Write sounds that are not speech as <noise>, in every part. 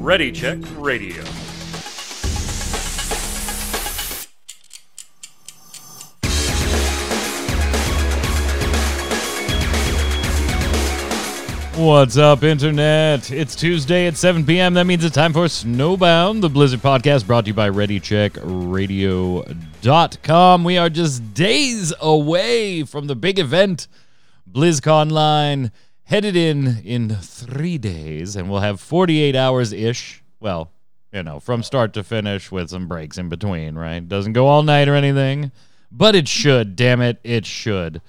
Ready Check Radio. What's up, Internet? It's Tuesday at 7 p.m. That means it's time for Snowbound, the Blizzard podcast brought to you by ReadyCheckRadio.com. We are just days away from the big event, BlizzConline, headed in in three days, and we'll have 48 hours ish. Well, you know, from start to finish with some breaks in between, right? Doesn't go all night or anything, but it should. Damn it, it should.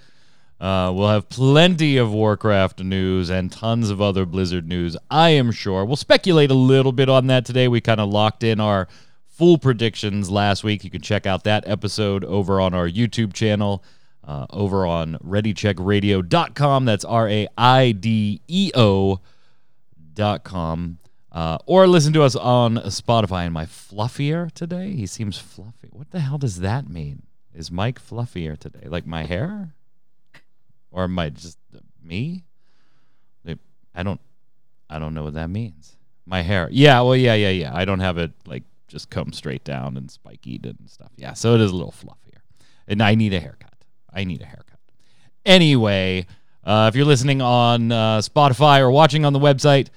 Uh, we'll have plenty of Warcraft news and tons of other Blizzard news, I am sure. We'll speculate a little bit on that today. We kind of locked in our full predictions last week. You can check out that episode over on our YouTube channel, uh, over on ReadyCheckRadio.com. That's R A I D E O.com. Uh, or listen to us on Spotify. Am I fluffier today? He seems fluffy. What the hell does that mean? Is Mike fluffier today? Like my hair? or I just me? I don't, I don't know what that means. My hair, yeah, well, yeah, yeah, yeah. I don't have it like just come straight down and spiky and stuff. Yeah, so it is a little fluffier, and I need a haircut. I need a haircut. Anyway, uh, if you're listening on uh, Spotify or watching on the website,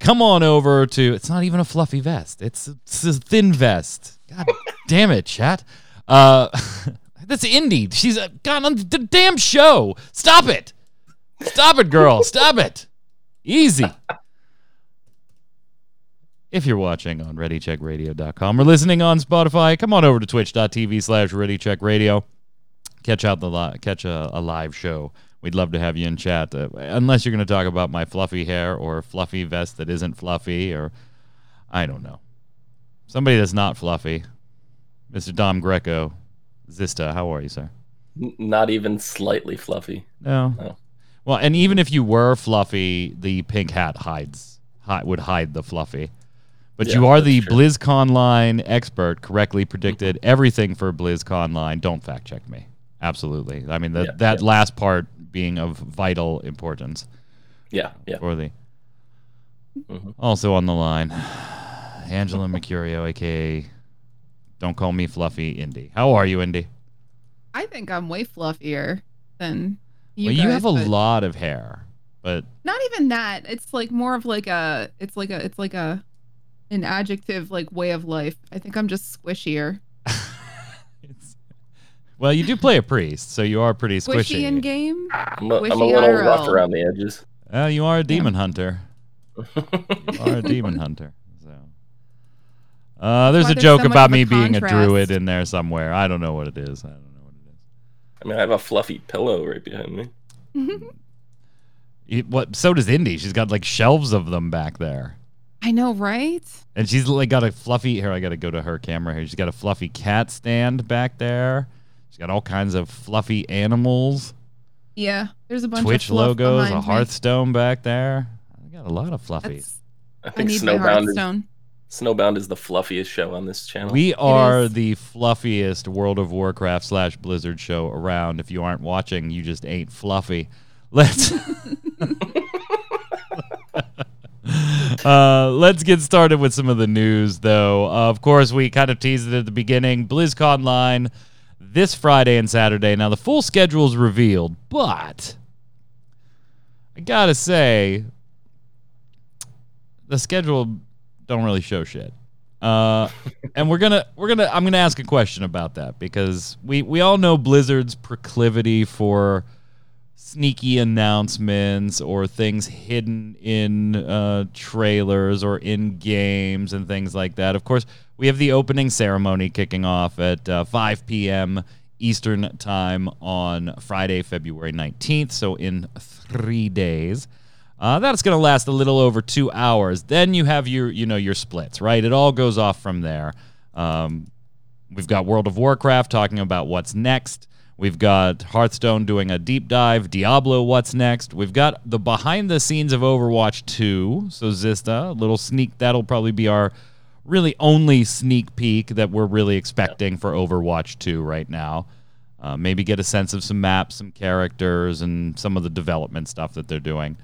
come on over to. It's not even a fluffy vest. It's, it's a thin vest. God <laughs> damn it, chat. Uh, <laughs> That's Indy. She's uh, gone on the damn show. Stop it. Stop it, girl. Stop it. Easy. If you're watching on ReadyCheckRadio.com or listening on Spotify, come on over to twitch.tv slash ReadyCheckRadio. Catch out the li- catch a, a, live show. We'd love to have you in chat. Uh, unless you're going to talk about my fluffy hair or fluffy vest that isn't fluffy or I don't know. Somebody that's not fluffy. Mr. Dom Greco Zista, how are you, sir? Not even slightly fluffy. No. no. Well, and even if you were fluffy, the pink hat hides hi- would hide the fluffy. But yeah, you are the true. BlizzConline expert, correctly predicted everything for BlizzConline. Don't fact check me. Absolutely. I mean, the, yeah, that yeah. last part being of vital importance. Yeah, yeah. For the mm-hmm. also on the line, Angela Mercurio, aka don't call me fluffy, Indy. How are you, Indy? I think I'm way fluffier than you. Well, guys, you have a lot of hair, but not even that. It's like more of like a. It's like a. It's like a, an adjective like way of life. I think I'm just squishier. Well, you do play a priest, so you are pretty squishy. Squishy in game. I'm a, I'm a little IRL. rough around the edges. Well, you are a demon yeah. hunter. <laughs> you are a demon hunter. So, uh, there's a joke so about me being a druid in there somewhere. I don't know what it is. I don't know what it is. I mean, I have a fluffy pillow right behind me. <laughs> what? So does Indy. She's got like shelves of them back there. I know, right? And she's like got a fluffy. Here, I got to go to her camera here. She's got a fluffy cat stand back there. She's got all kinds of fluffy animals. Yeah, there's a bunch of Twitch of logos, a Hearthstone me. back there. I got a lot of fluffies. That's, I think I need Snowbound is, Snowbound is the fluffiest show on this channel. We are the fluffiest World of Warcraft slash Blizzard show around. If you aren't watching, you just ain't fluffy. <laughs> Let's <laughs> uh, let's get started with some of the news, though. Uh, of course, we kind of teased it at the beginning. BlizzConline this Friday and Saturday. Now the full schedule is revealed, but I gotta say the schedule don't really show shit. Uh, and we're gonna we're gonna I'm gonna ask a question about that because we we all know Blizzard's proclivity for sneaky announcements or things hidden in uh, trailers or in games and things like that. Of course, we have the opening ceremony kicking off at uh, 5 p.m. Eastern time on Friday, February 19th. So in three days. Uh, that's going to last a little over two hours. Then you have your, you know, your splits, right? It all goes off from there. Um, we've got World of Warcraft talking about what's next. We've got Hearthstone doing a deep dive. Diablo, what's next? We've got the behind the scenes of Overwatch 2. So Zista, a little sneak. That'll probably be our really only sneak peek that we're really expecting for Overwatch 2 right now. uh, maybe get a sense of some maps, some characters, and some of the development stuff that they're doing.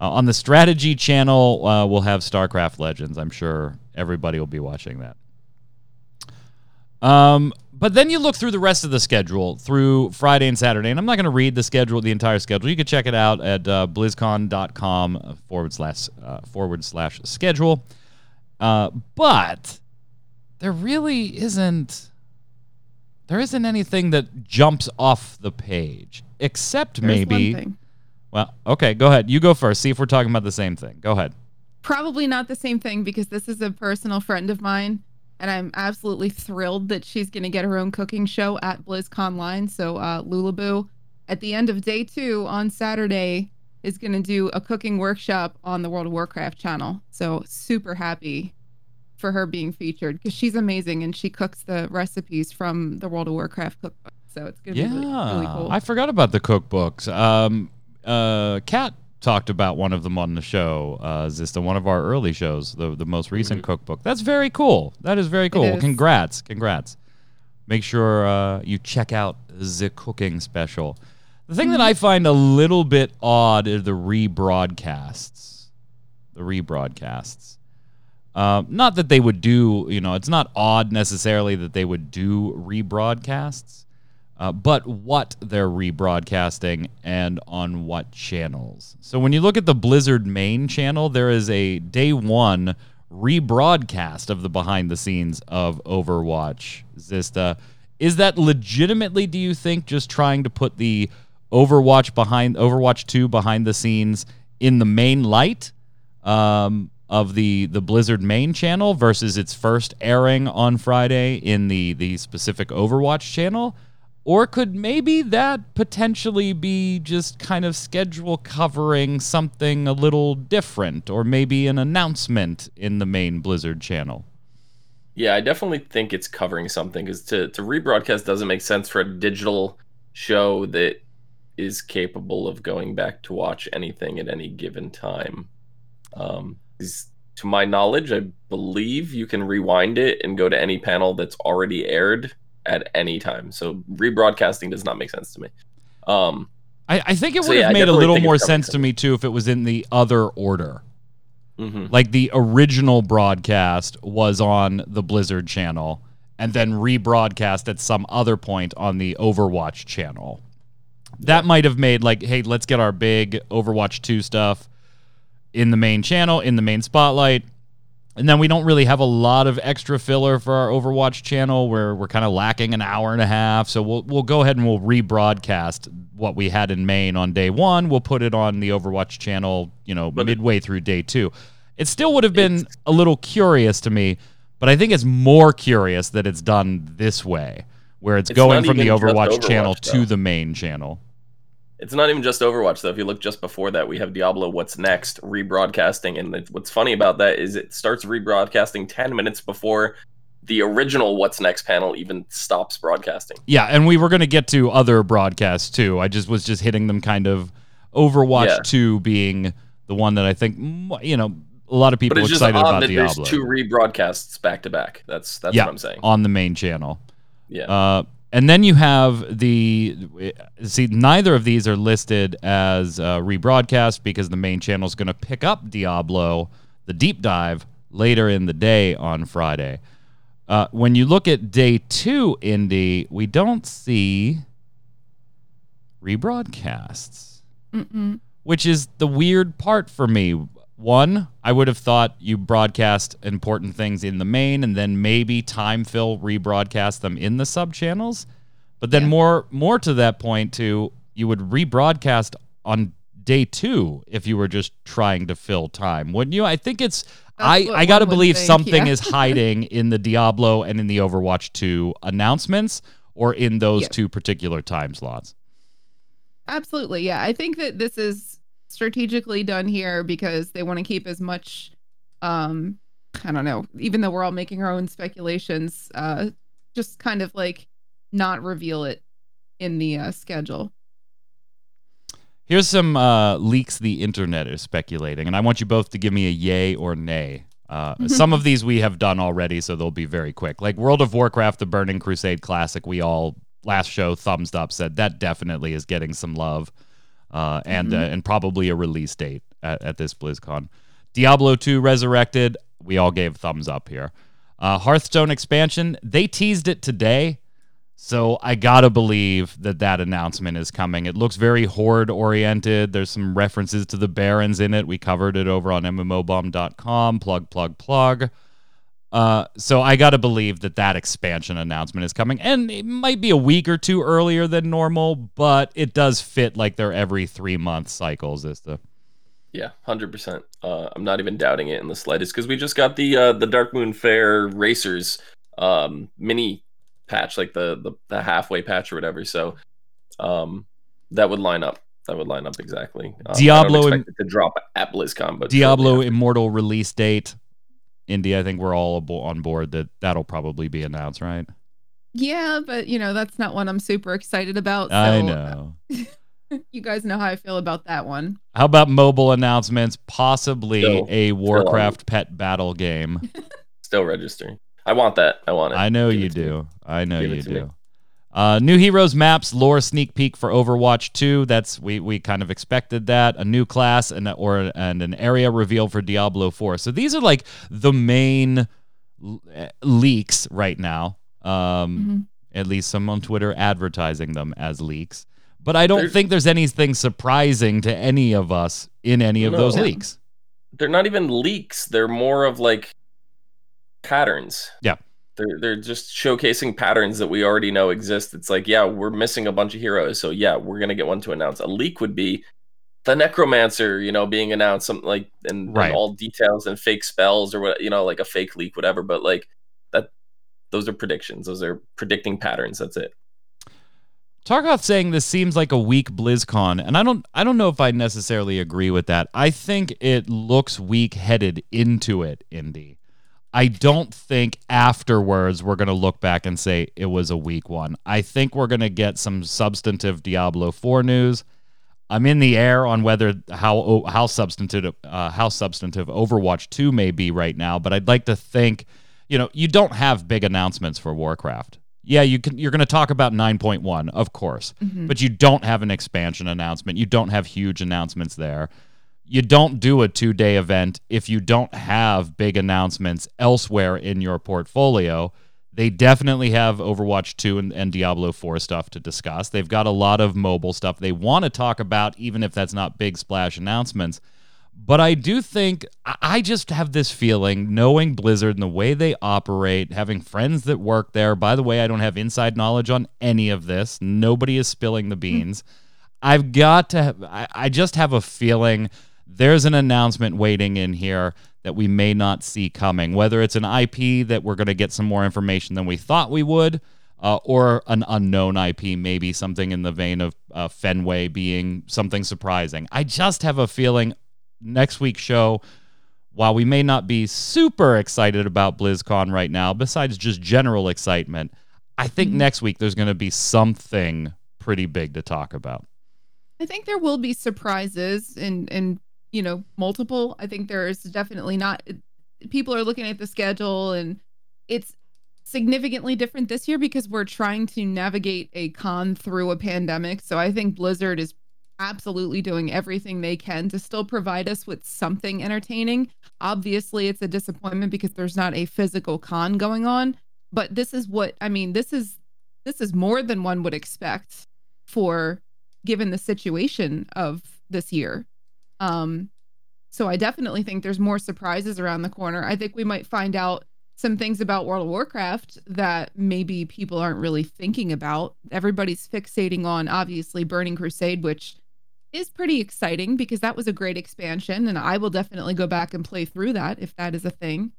Uh, on the strategy channel, uh, we'll have StarCraft Legends. I'm sure everybody will be watching that. Um, but then you look through the rest of the schedule through Friday and Saturday, and I'm not going to read the schedule, the entire schedule. You can check it out at uh, blizzcon.com forward slash uh, forward slash schedule. Uh, but there really isn't there isn't anything that jumps off the page except There's maybe well okay go ahead. You go first. See if we're talking about the same thing. Go ahead. Probably not the same thing because this is a personal friend of mine and i'm absolutely thrilled that she's going to get her own cooking show at blizzconline so uh, lulaboo at the end of day two on saturday is going to do a cooking workshop on the world of warcraft channel so super happy for her being featured because she's amazing and she cooks the recipes from the World of Warcraft cookbook. So it's gonna yeah, be really, really cool. I forgot about the cookbooks. Um, uh, Kat talked about one of them on the show. Uh, Zista, one of our early shows, the the most recent mm-hmm. cookbook. That's very cool. That is very cool. Well, congrats, congrats. Make sure uh, you check out the cooking special. The thing that I find a little bit odd is the rebroadcasts. The rebroadcasts. Uh, not that they would do, you know, it's not odd necessarily that they would do rebroadcasts, uh, but what they're rebroadcasting and on what channels. So when you look at the Blizzard main channel, there is a day one rebroadcast of the behind the scenes of Overwatch Zista. Is that legitimately, do you think, just trying to put the Overwatch behind Overwatch 2 behind the scenes in the main light? Um, of the the Blizzard main channel versus its first airing on Friday in the the specific Overwatch channel? Or could maybe that potentially be just kind of schedule covering something a little different or maybe an announcement in the main Blizzard channel? Yeah, I definitely think it's covering something because to, to rebroadcast doesn't make sense for a digital show that is capable of going back to watch anything at any given time. Um, to my knowledge, I believe you can rewind it and go to any panel that's already aired at any time. So rebroadcasting does not make sense to me. Um, I, I think it would so, have yeah, made a little more sense to me too if it was in the other order. Mm-hmm. Like the original broadcast was on the Blizzard channel and then rebroadcast at some other point on the Overwatch channel. That might have made like, hey, let's get our big Overwatch 2 stuff in the main channel, in the main spotlight. And then we don't really have a lot of extra filler for our Overwatch channel where we're kind of lacking an hour and a half. So we'll we'll go ahead and we'll rebroadcast what we had in main on day one. We'll put it on the Overwatch channel, you know, but midway through day two. It still would have been a little curious to me, but I think it's more curious that it's done this way, where it's, it's going from the Overwatch, Overwatch channel though. to the main channel. It's not even just Overwatch though. If you look just before that, we have Diablo What's Next rebroadcasting, and what's funny about that is it starts rebroadcasting ten minutes before the original What's Next panel even stops broadcasting. Yeah, and we were going to get to other broadcasts too. I just was just hitting them kind of Overwatch yeah. 2 being the one that I think you know a lot of people excited about Diablo. There's two rebroadcasts back to back. That's that's yeah, what I'm saying. On the main channel. Yeah. Uh, and then you have the see neither of these are listed as uh, rebroadcast because the main channel is going to pick up Diablo, the deep dive later in the day on Friday. Uh, when you look at day two, indie, we don't see rebroadcasts, Mm-mm. which is the weird part for me. One, I would have thought you broadcast important things in the main and then maybe time fill rebroadcast them in the sub channels. But then yeah. more more to that point too, you would rebroadcast on day two if you were just trying to fill time, wouldn't you? I think it's That's I, I gotta believe think, something yeah. is hiding in the Diablo and in the Overwatch 2 announcements or in those yeah. two particular time slots. Absolutely. Yeah. I think that this is strategically done here because they want to keep as much um I don't know, even though we're all making our own speculations, uh just kind of like not reveal it in the uh, schedule. Here's some uh, leaks the internet is speculating, and I want you both to give me a yay or nay. Uh, some of these we have done already, so they'll be very quick. Like World of Warcraft, the Burning Crusade Classic, we all last show, thumbs up, said that definitely is getting some love, uh, and Mhm. uh, and probably a release date at, at this BlizzCon. Diablo 2 Resurrected, we all gave thumbs up here. Uh, Hearthstone expansion, they teased it today. So I gotta believe that that announcement is coming. It looks very horde oriented. There's some references to the Barrens in it. We covered it over on MMOBomb.com. Plug, plug, plug. Uh, so I gotta believe that that expansion announcement is coming, and it might be a week or two earlier than normal, but it does fit like their every three month cycles. Is the Yeah, hundred percent. Uh, I'm not even doubting it in the slightest because we just got the uh, the Darkmoon Faire Racers um, mini patch, like the, the the halfway patch or whatever. So um, that would line up. That would line up exactly. Um, Diablo I don't and- expect it to drop at BlizzCon, but Diablo. Immortal release date. Indy, I think we're all on board that that'll probably be announced, right? Yeah, but you know that's not one I'm super excited about. So I know. <laughs> You guys know how I feel about that one. How about mobile announcements? Possibly Still- a. Warcraft pet battle game. <laughs> still registering. I want that. I want it. I know Give you it to me. do. I know Give you to me. do. Uh, new heroes maps lore sneak peek for Overwatch 2. That's we we kind of expected that. A new class and or and an area reveal for Diablo 4. So these are like the main eh, leaks right now. Um, Mhm. at least some on Twitter advertising them as leaks. But I don't There's- think there's anything surprising to any of us in any of No. those leaks. They're not even leaks. They're more of like patterns. Yeah. They're they're just showcasing patterns that we already know exist. It's like, yeah, we're missing a bunch of heroes, so yeah, we're gonna get one to announce. A leak would be the necromancer, you know, being announced, something like and, and Right. all details and fake spells or what, you know, like a fake leak, whatever. But like that, those are predictions. Those are predicting patterns. That's it. Tarkoth saying this seems like a weak BlizzCon, and I don't I don't know if I necessarily agree with that. I think it looks weak headed into it, Indy. I don't think afterwards we're gonna look back and say it was a weak one. I think we're gonna get some substantive Diablo 4 news. I'm in the air on whether how how substantive uh, how substantive Overwatch 2 may be right now, but I'd like to think, you know, you don't have big announcements for Warcraft. Yeah, you can you're going to talk about 9.1, of course, Mhm. but you don't have an expansion announcement. You don't have huge announcements there. You don't do a 2-day event if you don't have big announcements elsewhere in your portfolio. They definitely have Overwatch 2 and, and Diablo 4 stuff to discuss. They've got a lot of mobile stuff they want to talk about, even if that's not big splash announcements. But I do think, I- I just have this feeling, knowing Blizzard and the way they operate, having friends that work there. By the way, I don't have inside knowledge on any of this. Nobody is spilling the hmm. beans. I've got to, have, I, I just have a feeling there's an announcement waiting in here that we may not see coming, whether it's an IP that we're going to get some more information than we thought we would, uh, or an unknown IP, maybe something in the vein of uh, Fenway being something surprising. I just have a feeling next week's show, while we may not be super excited about BlizzCon right now, besides just general excitement, I think Mhm. next week there's going to be something pretty big to talk about. I think there will be surprises and and you know multiple. I think there is definitely not. People are looking at the schedule and it's significantly different this year because we're trying to navigate a con through a pandemic. So I think Blizzard is absolutely doing everything they can to still provide us with something entertaining. Obviously, it's a disappointment because there's not a physical con going on, but this is what I mean, this is this is more than one would expect for given the situation of this year. Um, so I definitely think there's more surprises around the corner. I think we might find out some things about World of Warcraft that maybe people aren't really thinking about. Everybody's fixating on obviously Burning Crusade, which is pretty exciting because that was a great expansion, and I will definitely go back and play through that if that is a thing.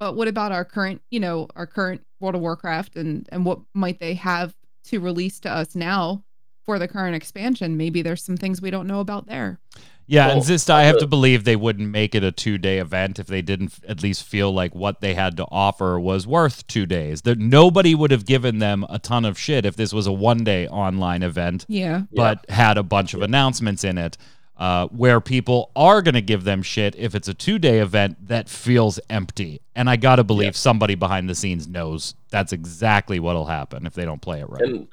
But what about our current, you know, our current World of Warcraft and and what might they have to release to us now for the current expansion? Maybe there's some things we don't know about there. Yeah, Well, and Zista, I have to believe they wouldn't make it a two day event if they didn't at least feel like what they had to offer was worth two days. That nobody would have given them a ton of shit if this was a one day online event, Yeah. but had a bunch of announcements in it. uh, where people are going to give them shit if it's a two day event that feels empty. And I got to believe Yeah. somebody behind the scenes knows that's exactly what'll happen if they don't play it right. And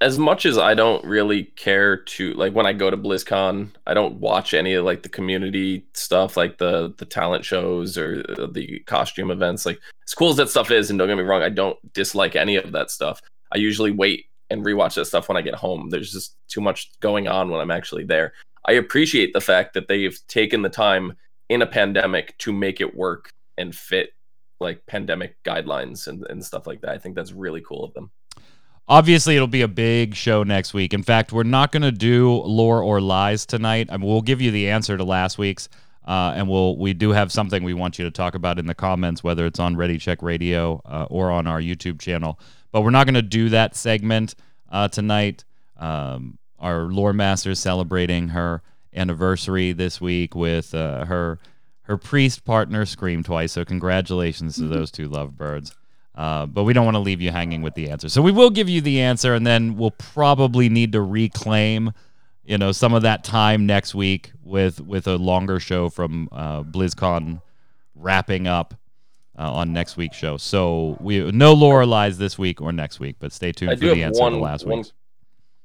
as much as I don't really care to like when I go to BlizzCon, I don't watch any of like the community stuff, like the the talent shows or uh, the costume events. Like as cool as that stuff is, and don't get me wrong, I don't dislike any of that stuff. I usually wait and rewatch that stuff when I get home. There's just too much going on when I'm actually there. I appreciate the fact that they've taken the time in a pandemic to make it work and fit like pandemic guidelines and, and stuff like that. I think that's really cool of them. Obviously, it'll be a big show next week. In fact, we're not going to do lore or lies tonight. I mean, we'll give you the answer to last week's, uh, and we'll we do have something we want you to talk about in the comments, whether it's on Ready Check Radio uh, or on our YouTube channel. But we're not going to do that segment uh, tonight. Um, our lore master is celebrating her anniversary this week with uh, her her priest partner Scream Twice. So congratulations to those two lovebirds. Uh, but we don't want to leave you hanging with the answer. So we will give you the answer, and then we'll probably need to reclaim, you know, some of that time next week with with a longer show from uh, BlizzCon wrapping up uh, on next week's show. So we no lore lies this week or next week, but stay tuned for the answer one, to last one week's.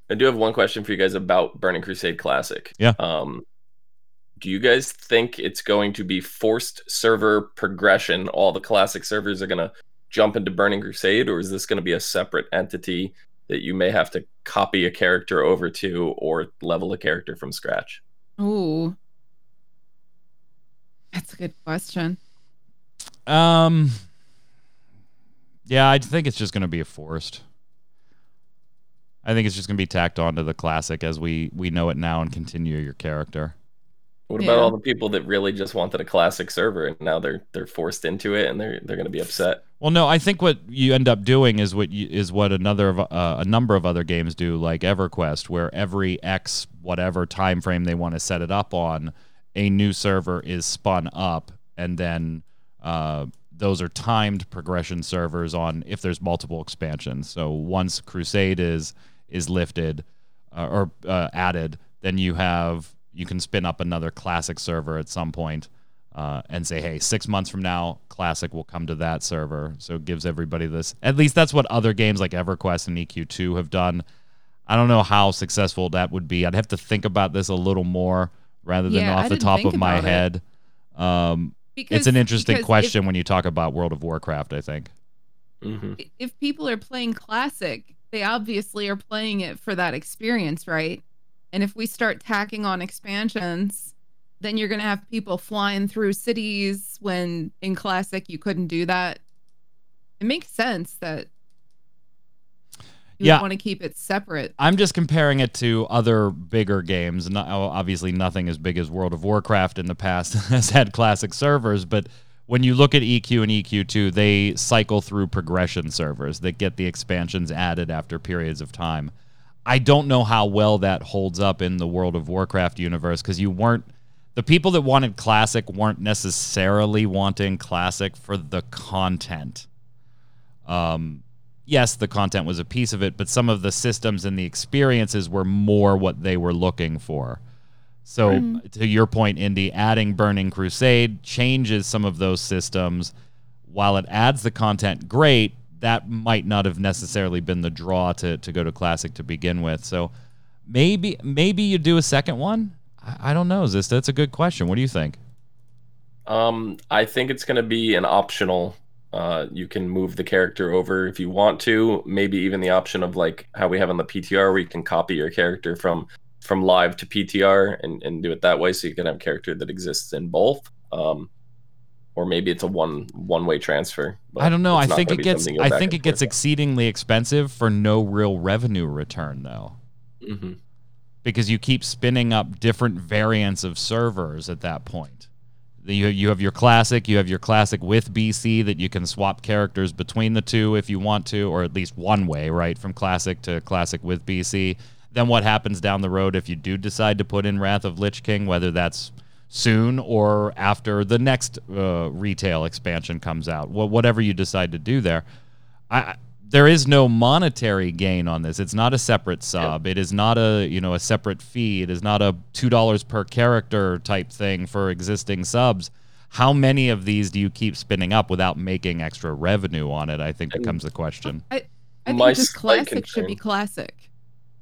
I do have one question for you guys about Burning Crusade Classic. Yeah. Um, do you guys think it's going to be forced server progression? All the classic servers are going to jump into Burning Crusade, or is this going to be a separate entity that you may have to copy a character over to or level a character from scratch? Ooh. That's a good question. Um, yeah, I think it's just going to be a forced. I think it's just going to be tacked onto the classic as we we know it now and continue your character. What about Yeah. all the people that really just wanted a classic server and now they're they're forced into it and they're they're going to be upset? Well, no, I think what you end up doing is what you, is what another of, uh, a number of other games do, like EverQuest, where every X whatever time frame they want to set it up on, a new server is spun up, and then uh, those are timed progression servers on if there's multiple expansions. So once Crusade is is lifted uh, or uh, added, then you have you can spin up another classic server at some point uh, and say, hey, six months from now, Classic will come to that server. So it gives everybody this. At least that's what other games like EverQuest and EQ2 have done. I don't know how successful that would be. I'd have to think about this a little more rather than Yeah, I off the didn't top think of my about it. head. Um, Because it's an interesting because if- question when you talk about World of Warcraft, I think. hmm if people are playing classic, they obviously are playing it for that experience, right? And if we start tacking on expansions, then you're going to have people flying through cities when in classic you couldn't do that. It makes sense that you Yeah. want to keep it separate. I'm just comparing it to other bigger games. Not, obviously, nothing as big as World of Warcraft in the past <laughs> has had classic servers, but when you look at EQ and EQ2, they cycle through progression servers that get the expansions added after periods of time. I don't know how well that holds up in the World of Warcraft universe because you weren't the people that wanted classic weren't necessarily wanting classic for the content. Um, yes, the content was a piece of it, but some of the systems and the experiences were more what they were looking for. So, to your point, Indy, adding Burning Crusade changes some of those systems. While it adds the content, great, that might not have necessarily been the draw to, to go to Classic to begin with. So, maybe maybe you do a second one. I, I don't know. This that's a good question. What do you think? Um, I think it's going to be an optional. Uh, you can move the character over if you want to. Maybe even the option of like how we have on the PTR, where you can copy your character from from live to PTR and, and do it that way, so you can have a character that exists in both. Um, or maybe it's a one one way transfer. I don't know. I think it gets something you go I think it gets forth exceedingly expensive for no real revenue return though. Mhm. because you keep spinning up different variants of servers at that point. You, you have your classic, you have your classic with BC that you can swap characters between the two if you want to, or at least one way, right? From classic to classic with BC. Then what happens down the road if you do decide to put in Wrath of Lich King, whether that's soon or after the next uh, retail expansion comes out, wh- whatever you decide to do there. I there is no monetary gain on this. It's not a separate sub. It is not a you know a separate fee. It is not a two dollars per character type thing for existing subs. How many of these do you keep spinning up without making extra revenue on it? I think And- becomes the question. I think My just classic should be classic.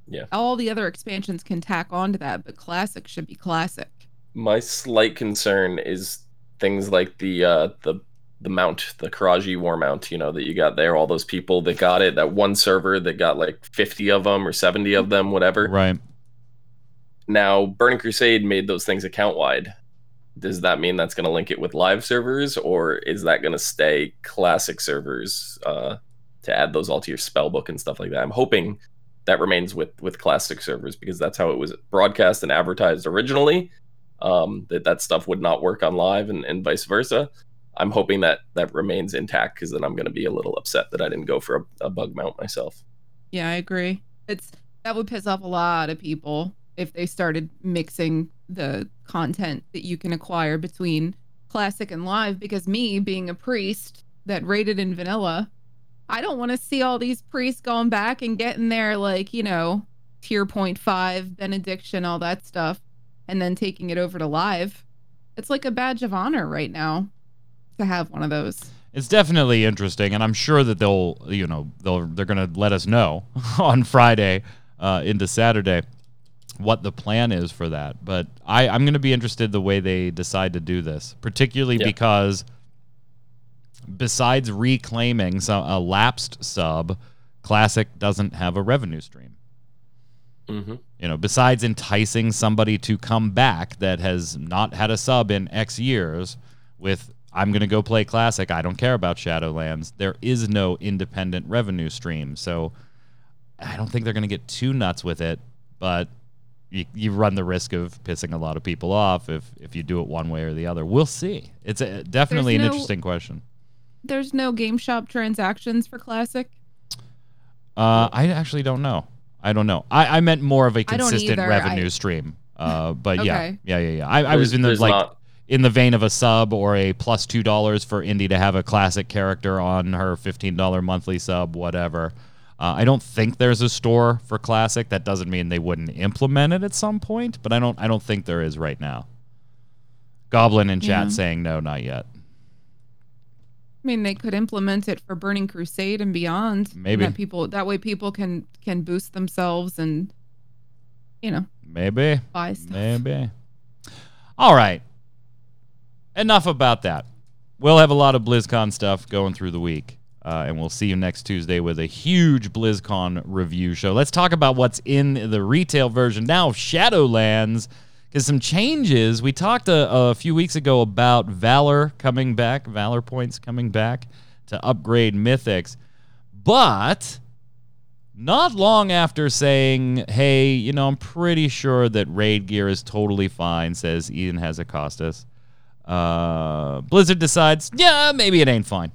Yeah. All the other expansions can tack onto that, but classic should be classic. My slight concern is things like the uh, the the mount, the Qiraji war mount. You know that you got there. All those people that got it. That one server that got like fifty of them or seventy of them, whatever. Right. Now, Burning Crusade made those things account wide. Does that mean that's going to link it with live servers, or is that going to stay classic servers uh, to add those all to your spellbook and stuff like that? I'm hoping that remains with with classic servers because that's how it was broadcast and advertised originally. Um, that that stuff would not work on live and, and vice versa. I'm hoping that that remains intact because then I'm going to be a little upset that I didn't go for a, a bug mount myself. Yeah, I agree. It's that would piss off a lot of people if they started mixing the content that you can acquire between classic and live because me being a priest that rated in vanilla, I don't want to see all these priests going back and getting their like, you know, tier point five benediction, all that stuff, and then taking it over to live. It's like a badge of honor right now to have one of those. It's definitely interesting, and I'm sure that they'll, you know, they'll they're gonna let us know <laughs> on Friday uh, into Saturday what the plan is for that. But I, I'm gonna be interested the way they decide to do this, particularly Yeah. because besides reclaiming some, a lapsed sub, Classic doesn't have a revenue stream. Hmm You know, besides enticing somebody to come back that has not had a sub in X years with I'm going to go play classic, I don't care about Shadowlands. There is no independent revenue stream. So I don't think they're going to get too nuts with it, but you, you run the risk of pissing a lot of people off if if you do it one way or the other. We'll see. It's a, definitely There's an no- interesting question. There's no game shop transactions for classic. Uh, I actually don't know. I don't know. I, I meant more of a consistent either. revenue I- stream. Uh, but yeah, Okay. yeah, yeah, yeah. I, I was There's- in the there's like not- in the vein of a sub or a plus two dollars for Indy to have a classic character on her fifteen dollar monthly sub, whatever. Uh, I don't think there's a store for classic. That doesn't mean they wouldn't implement it at some point, but I don't. I don't think there is right now. Goblin in chat Yeah. saying no, not yet. I mean, they could implement it for Burning Crusade and beyond. and Maybe. that people that way people can can boost themselves and you know Maybe. buy stuff. Maybe. All right. Enough about that. We'll have a lot of BlizzCon stuff going through the week. Uh, and we'll see you next Tuesday with a huge BlizzCon review show. Let's talk about what's in the retail version now of Shadowlands. Because some changes. We talked a, a few weeks ago about Valor coming back, Valor points coming back to upgrade Mythics. But not long after saying, hey, you know, I'm pretty sure that raid gear is totally fine, says Ion Hazzikostas. Uh, Blizzard decides, yeah, maybe it ain't fine.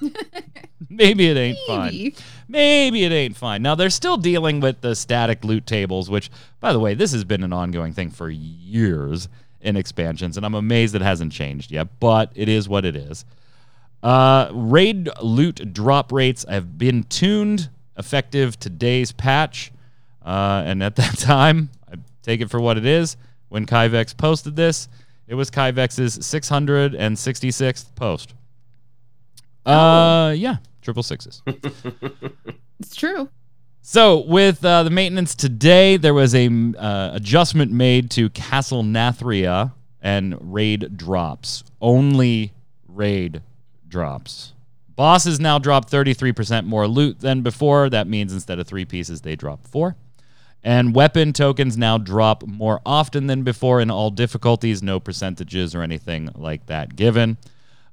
<laughs> maybe it ain't fine. Maybe. It ain't fine. Now they're still dealing with the static loot tables, which, by the way, this has been an ongoing thing for years in expansions, and I'm amazed it hasn't changed yet. But it is what it is. Uh, raid loot drop rates have been tuned effective today's patch, uh, and at that <laughs> time, I take it for what it is. When Kaivax posted this, it was Kaivax's 666th post. Uh, yeah, triple sixes. <laughs> It's true. So, with uh, the maintenance today, there was a uh, adjustment made to Castle Nathria and raid drops. Only raid drops. Bosses now drop 33% more loot than before. That means instead of three pieces, they drop four. And weapon tokens now drop more often than before in all difficulties. No percentages or anything like that given.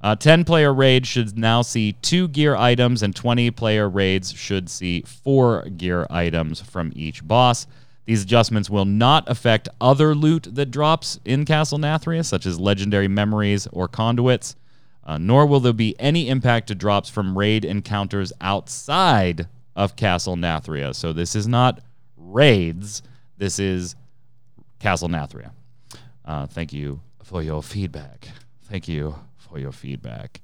Uh, 10 player raids should now see two gear items, and 20 player raids should see four gear items from each boss. These adjustments will not affect other loot that drops in Castle Nathria, such as legendary memories or conduits, uh, nor will there be any impact to drops from raid encounters outside of Castle Nathria. So this is not raids, this is Castle Nathria. Uh, thank you for your feedback. Thank you your feedback.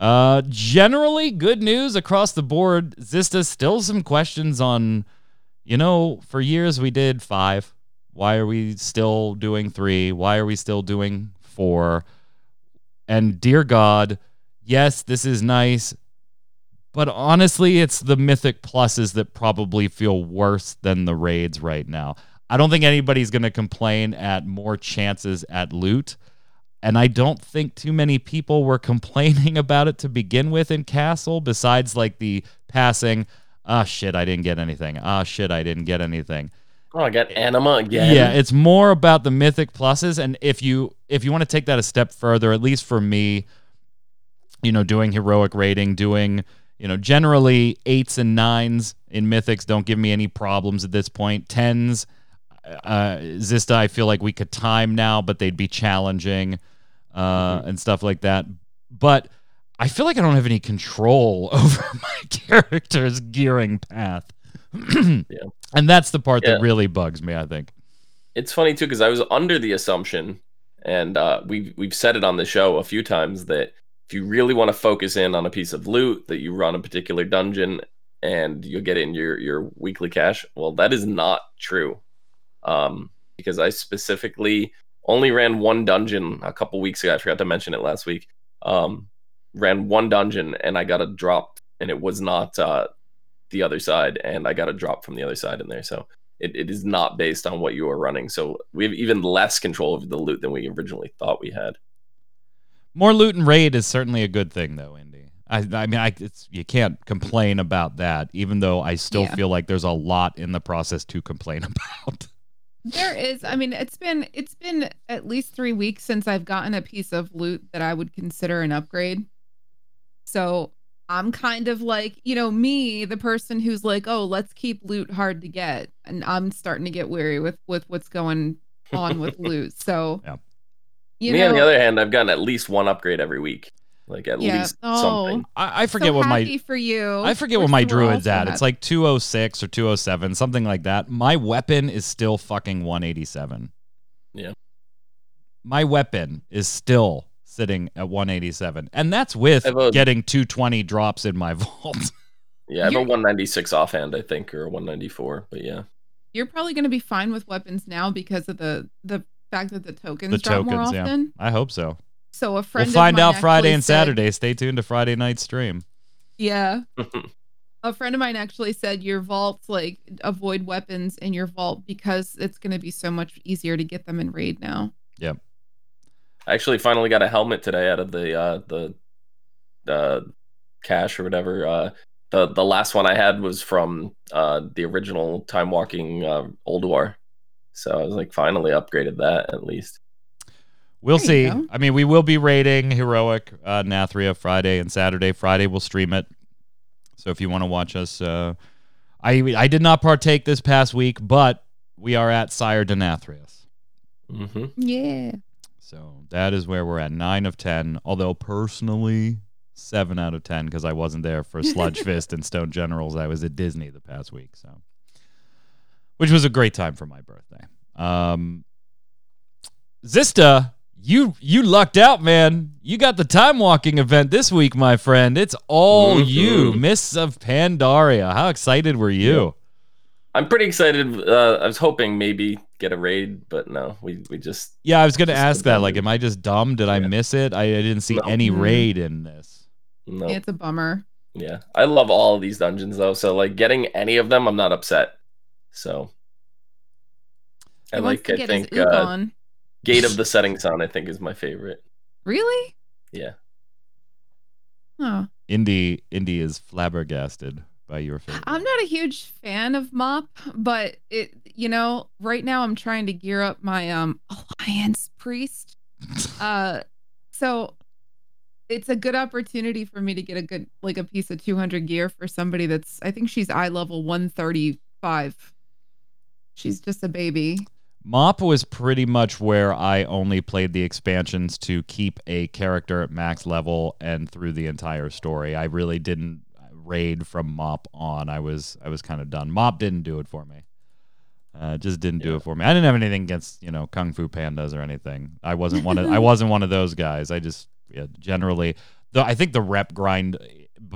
Uh, generally, good news across the board. Zista still some questions on, you know, for years we did five. Why are we still doing three? Why are we still doing four? And dear God, yes, this is nice. But honestly, it's the mythic pluses that probably feel worse than the raids right now. I don't think anybody's going to complain at more chances at loot. And I don't think too many people were complaining <laughs> about it to begin with in Castle, besides like the passing, ah, shit, I didn't get anything. Ah, shit, I didn't get anything. Oh, I got anima again. Yeah, it's more about the mythic pluses. And if you if you want to take that a step further, at least for me, you know, doing heroic rating, doing you know, generally eights and nines in mythics don't give me any problems at this point. Tens, uh, Zista, I feel like we could time now, but they'd be challenging uh, Mhm. and stuff like that. But I feel like I don't have any control <laughs> over my character's gearing path. <clears throat> yeah. And that's the part Yeah. that really bugs me, I think. it's funny too because I was under the assumption, and uh, we've we've said it on the show a few times that if you really want to focus in on a piece of loot, that you run a particular dungeon and you'll get in your your weekly cache. Well, that is not true, um, because I specifically only ran one dungeon a couple weeks ago. I forgot to mention it last week. Um, ran one dungeon and I got a drop, and it was not uh, the other side, and I got a drop from the other side in there. So it, it is not based on what you are running. So we have even less control of the loot than we originally thought we had. More loot and raid is certainly a good thing, though, Indy. I, I mean, I, it's, you can't complain about that, even though I still Yeah. feel like there's a lot in the process to complain <laughs> about. There is. I mean, it's been it's been at least three weeks since I've gotten a piece of loot that I would consider an upgrade. So I'm kind of like, you know, me, the person who's like, oh, let's keep loot hard to get, and I'm starting to get weary with with what's going on with <laughs> loot. So, Yeah. you Me, know, on the other hand, I've gotten at least one upgrade every week, like at Yeah. least Oh. something. I, I forget so what my for you. I forget what my druid's at. It's like 206 or 207, something like that. My weapon is still fucking 187. Yeah. My weapon is still sitting at 187. And that's with a- getting 220 drops in my <laughs> vault. Yeah, I have a You're- 196 offhand, I think, or a 194. But yeah, you're probably going to be fine with weapons now because of the the fact that the tokens the drop more tokens, yeah. often. I hope so. So a friend We'll of find mine out Friday and said- Saturday. Stay tuned to Friday night stream. Yeah. <laughs> a friend of mine actually said your vaults like avoid weapons in your vault because it's going to be so much easier to get them in raid now. Yep. I actually finally got a helmet today out of the uh, the the cache or whatever. Uh, the the last one I had was from uh, the original Time Walking uh, Old War, so I was like finally upgraded that at least. We'll There see. go. I mean, we will be rating Heroic uh, Nathria Friday and Saturday. Friday we'll stream it. So if you want to watch us, uh, I I did not partake this past week, but we are at Sire Denathrius. hmm Yeah. So that is where we're at. Nine of ten. Although personally, seven out of ten because I wasn't there for Sludge <laughs> Fist and Stone Generals. I was at Disney the past week, so which was a great time for my birthday. Um, Zista, you you lucked out, man. You got the time walking event this week, my friend. It's all Mhm. you, Mists of Pandaria. How excited were you? I'm pretty excited. Uh, I was hoping maybe get a raid, but no, we we just Yeah, I was gonna ask that. Like, am I just dumb? Did I miss it? I, I didn't see No. any Mhm. raid in this. no. It's a bummer. Yeah, I love all of these dungeons though. So like getting any of them, I'm not upset. So I like. to I think his uh, on. Gate of <laughs> the Setting Sun. I think is my favorite. Really? Yeah. Oh. Indy Indy is flabbergasted by your favorite. I'm not a huge fan of mop, but it you know, right now I'm trying to gear up my um alliance priest. <laughs> Uh so it's a good opportunity for me to get a good like a piece of 200 gear for somebody that's I think she's eye level 135. She's just a baby. Mop was pretty much where I only played the expansions to keep a character at max level and through the entire story. I really didn't raid from Mop on. I was I was kind of done. Mop didn't do it for me. Uh, just didn't do it for me. I didn't have anything against you know kung fu pandas or anything. I wasn't one of I wasn't one of those guys. I just yeah, generally the I think the rep grind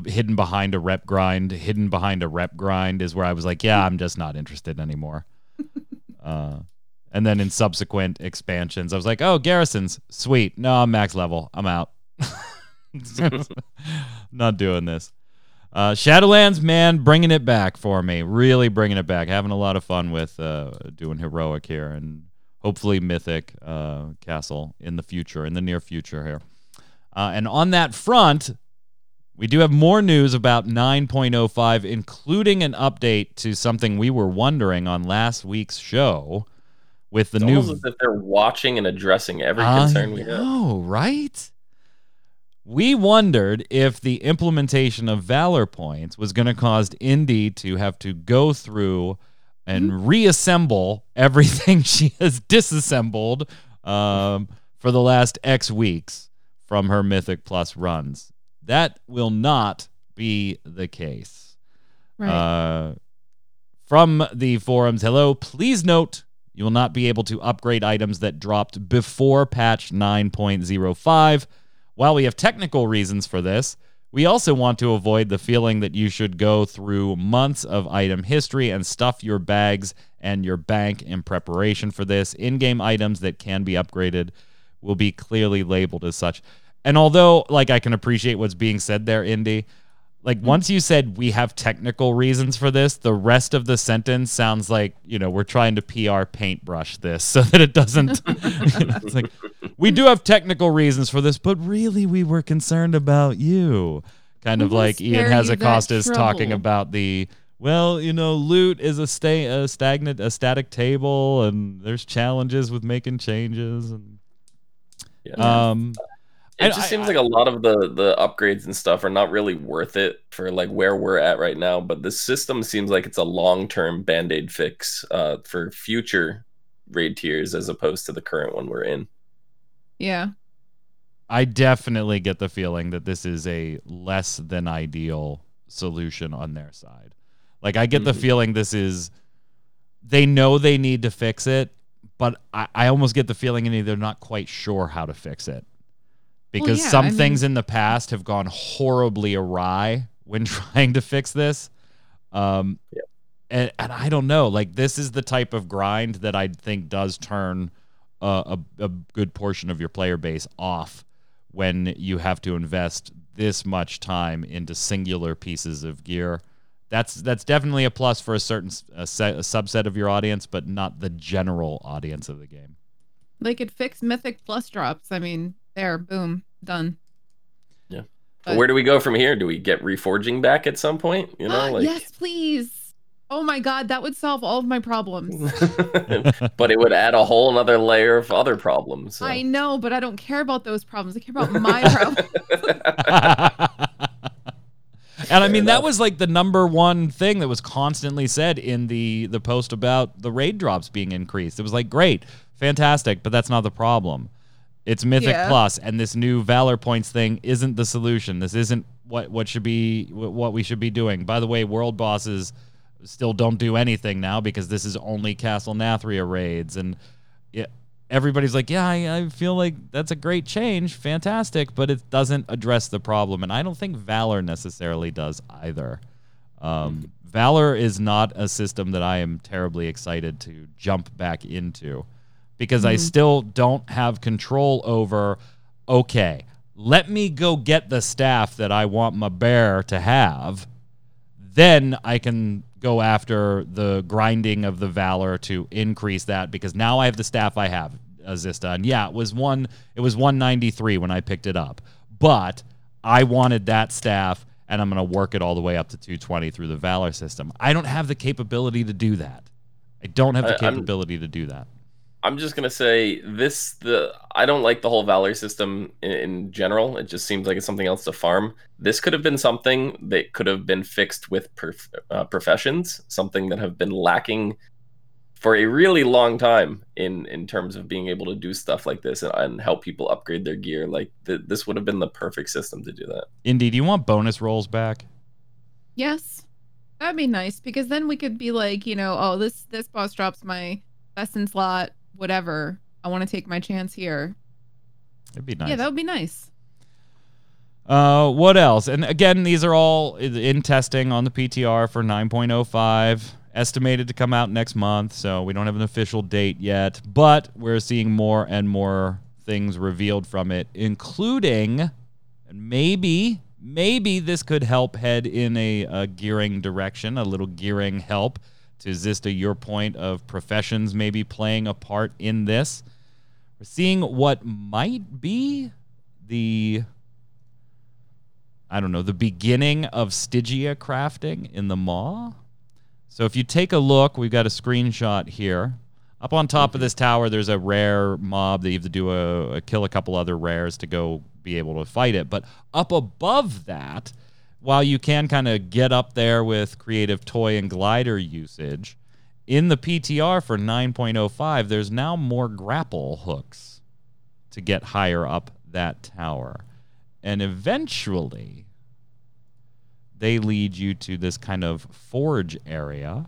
hidden behind a rep grind, hidden behind a rep grind is where I was like, yeah, I'm just not interested anymore. <laughs> uh, and then in subsequent expansions, I was like, oh, garrisons, sweet. No, I'm max level. I'm out. <laughs> <laughs> not doing this. Uh, Shadowlands, man, bringing it back for me. Really bringing it back. Having a lot of fun with uh, doing heroic here and hopefully mythic uh, castle in the future, in the near future here. Uh, and on that front, we do have more news about 9.05, including an update to something we were wondering on last week's show with the It's new. almost as if they're watching and addressing every I concern we have. Oh, right? We wondered if the implementation of Valor points was going to cause Indy to have to go through and reassemble <laughs> everything she has disassembled um, for the last X weeks from her Mythic Plus runs. That will not be the case. Right. Uh, from the forums, hello. Please note you will not be able to upgrade items that dropped before patch 9.05. While we have technical reasons for this, we also want to avoid the feeling that you should go through months of item history and stuff your bags and your bank in preparation for this. In game items that can be upgraded will be clearly labeled as such. And although, like, I can appreciate what's being said there, Indy, like once you said we have technical reasons for this, the rest of the sentence sounds like you know we're trying to PR paintbrush this <laughs> so that it doesn't. <laughs> it's like we do have technical reasons for this, but really we were concerned about you. Kind of We will like Ian you is talking about the well, you know, loot is a stay a stagnant a static table, and there's challenges with making changes and Yeah. um. It just I- seems I- like a lot of the the upgrades and stuff are not really worth it for like where we're at right now. But the system seems like it's a long term band aid fix uh, for future raid tiers as opposed to the current one we're in. yeah. I definitely get the feeling that this is a less than ideal solution on their side. Like I get the Mhm. feeling this is they know they need to fix it, but I, I almost get the feeling in they're not quite sure how to fix it. Because yeah, some I things mean- in the past have gone horribly awry when <laughs> trying to fix this. Um Yeah. and, and I don't know. Like this is the type of grind that I think does turn uh, a, a good portion of your player base off when you have to invest this much time into singular pieces of gear. That's that's definitely a plus for a certain s- a, se- a subset of your audience, but not the general audience of the game. They could fix Mythic Plus drops. I mean, there, boom, done. Yeah. But- Where do we go from here? Do we get reforging back at some point? You know, Ah, like yes, please. Oh my God, that would solve all of my problems. <laughs> <laughs> but it would add a whole another layer of other problems. so. I know, but I don't care about those problems. I care about my <laughs> problems. and I Fair mean that was like the number one thing that was constantly said in the the post about the raid drops being increased. It was like great, fantastic, but that's not the problem. It's Mythic Yeah. Plus, and this new Valor points thing isn't the solution. This isn't what what should be what we should be doing. By the way, world bosses still don't do anything now because this is only Castle Nathria raids, and yeah, everybody's like, yeah, I, I feel like that's a great change, fantastic, but it doesn't address the problem, and I don't think Valor necessarily does either. Um, Valor is not a system that I am terribly excited to jump back into because I mm-hmm. still don't have control over. Okay, let me go get the staff that I want my bear to have. Then I can go after the grinding of the valor to increase that because now I have the staff I have, Azista. And yeah, it was one it was 193 when I picked it up. But I wanted that staff and I'm going to work it all the way up to 220 through the valor system. I don't have the capability to do that. I don't have the I- I'm- capability to do that. I'm just gonna say this. The I don't like the whole Valor system in, in general. It just seems like it's something else to farm. This could have been something that could have been fixed with prof, uh, professions. Something that have been lacking for a really long time in in terms of being able to do stuff like this and, and help people upgrade their gear. Like th- this would have been the perfect system to do that. Indeed, do you want bonus rolls back? yes, that'd be nice because then we could be like, you know, oh, this this boss drops my best in slot, whatever. I want to take my chance here. It'd be nice. Yeah, that would be nice. Uh, what else? And again, these are all in testing on the PTR for 9.05, estimated to come out next month. So we don't have an official date yet, but we're seeing more and more things revealed from it, including, and maybe, maybe this could help head in a, a gearing direction, a little gearing help to Zista, your point of professions maybe playing a part in this. We're seeing what might be the I don't know, the beginning of Stygia crafting in the Maw. So if you take a look, we've got a screenshot here. Up on top of this tower, there's a rare mob that you have to do a, a kill a couple other rares to go be able to fight it. But up above that, while you can kind of get up there with creative toy and glider usage, in the PTR for 9.05, there's now more grapple hooks to get higher up that tower. And eventually they lead you to this kind of forge area.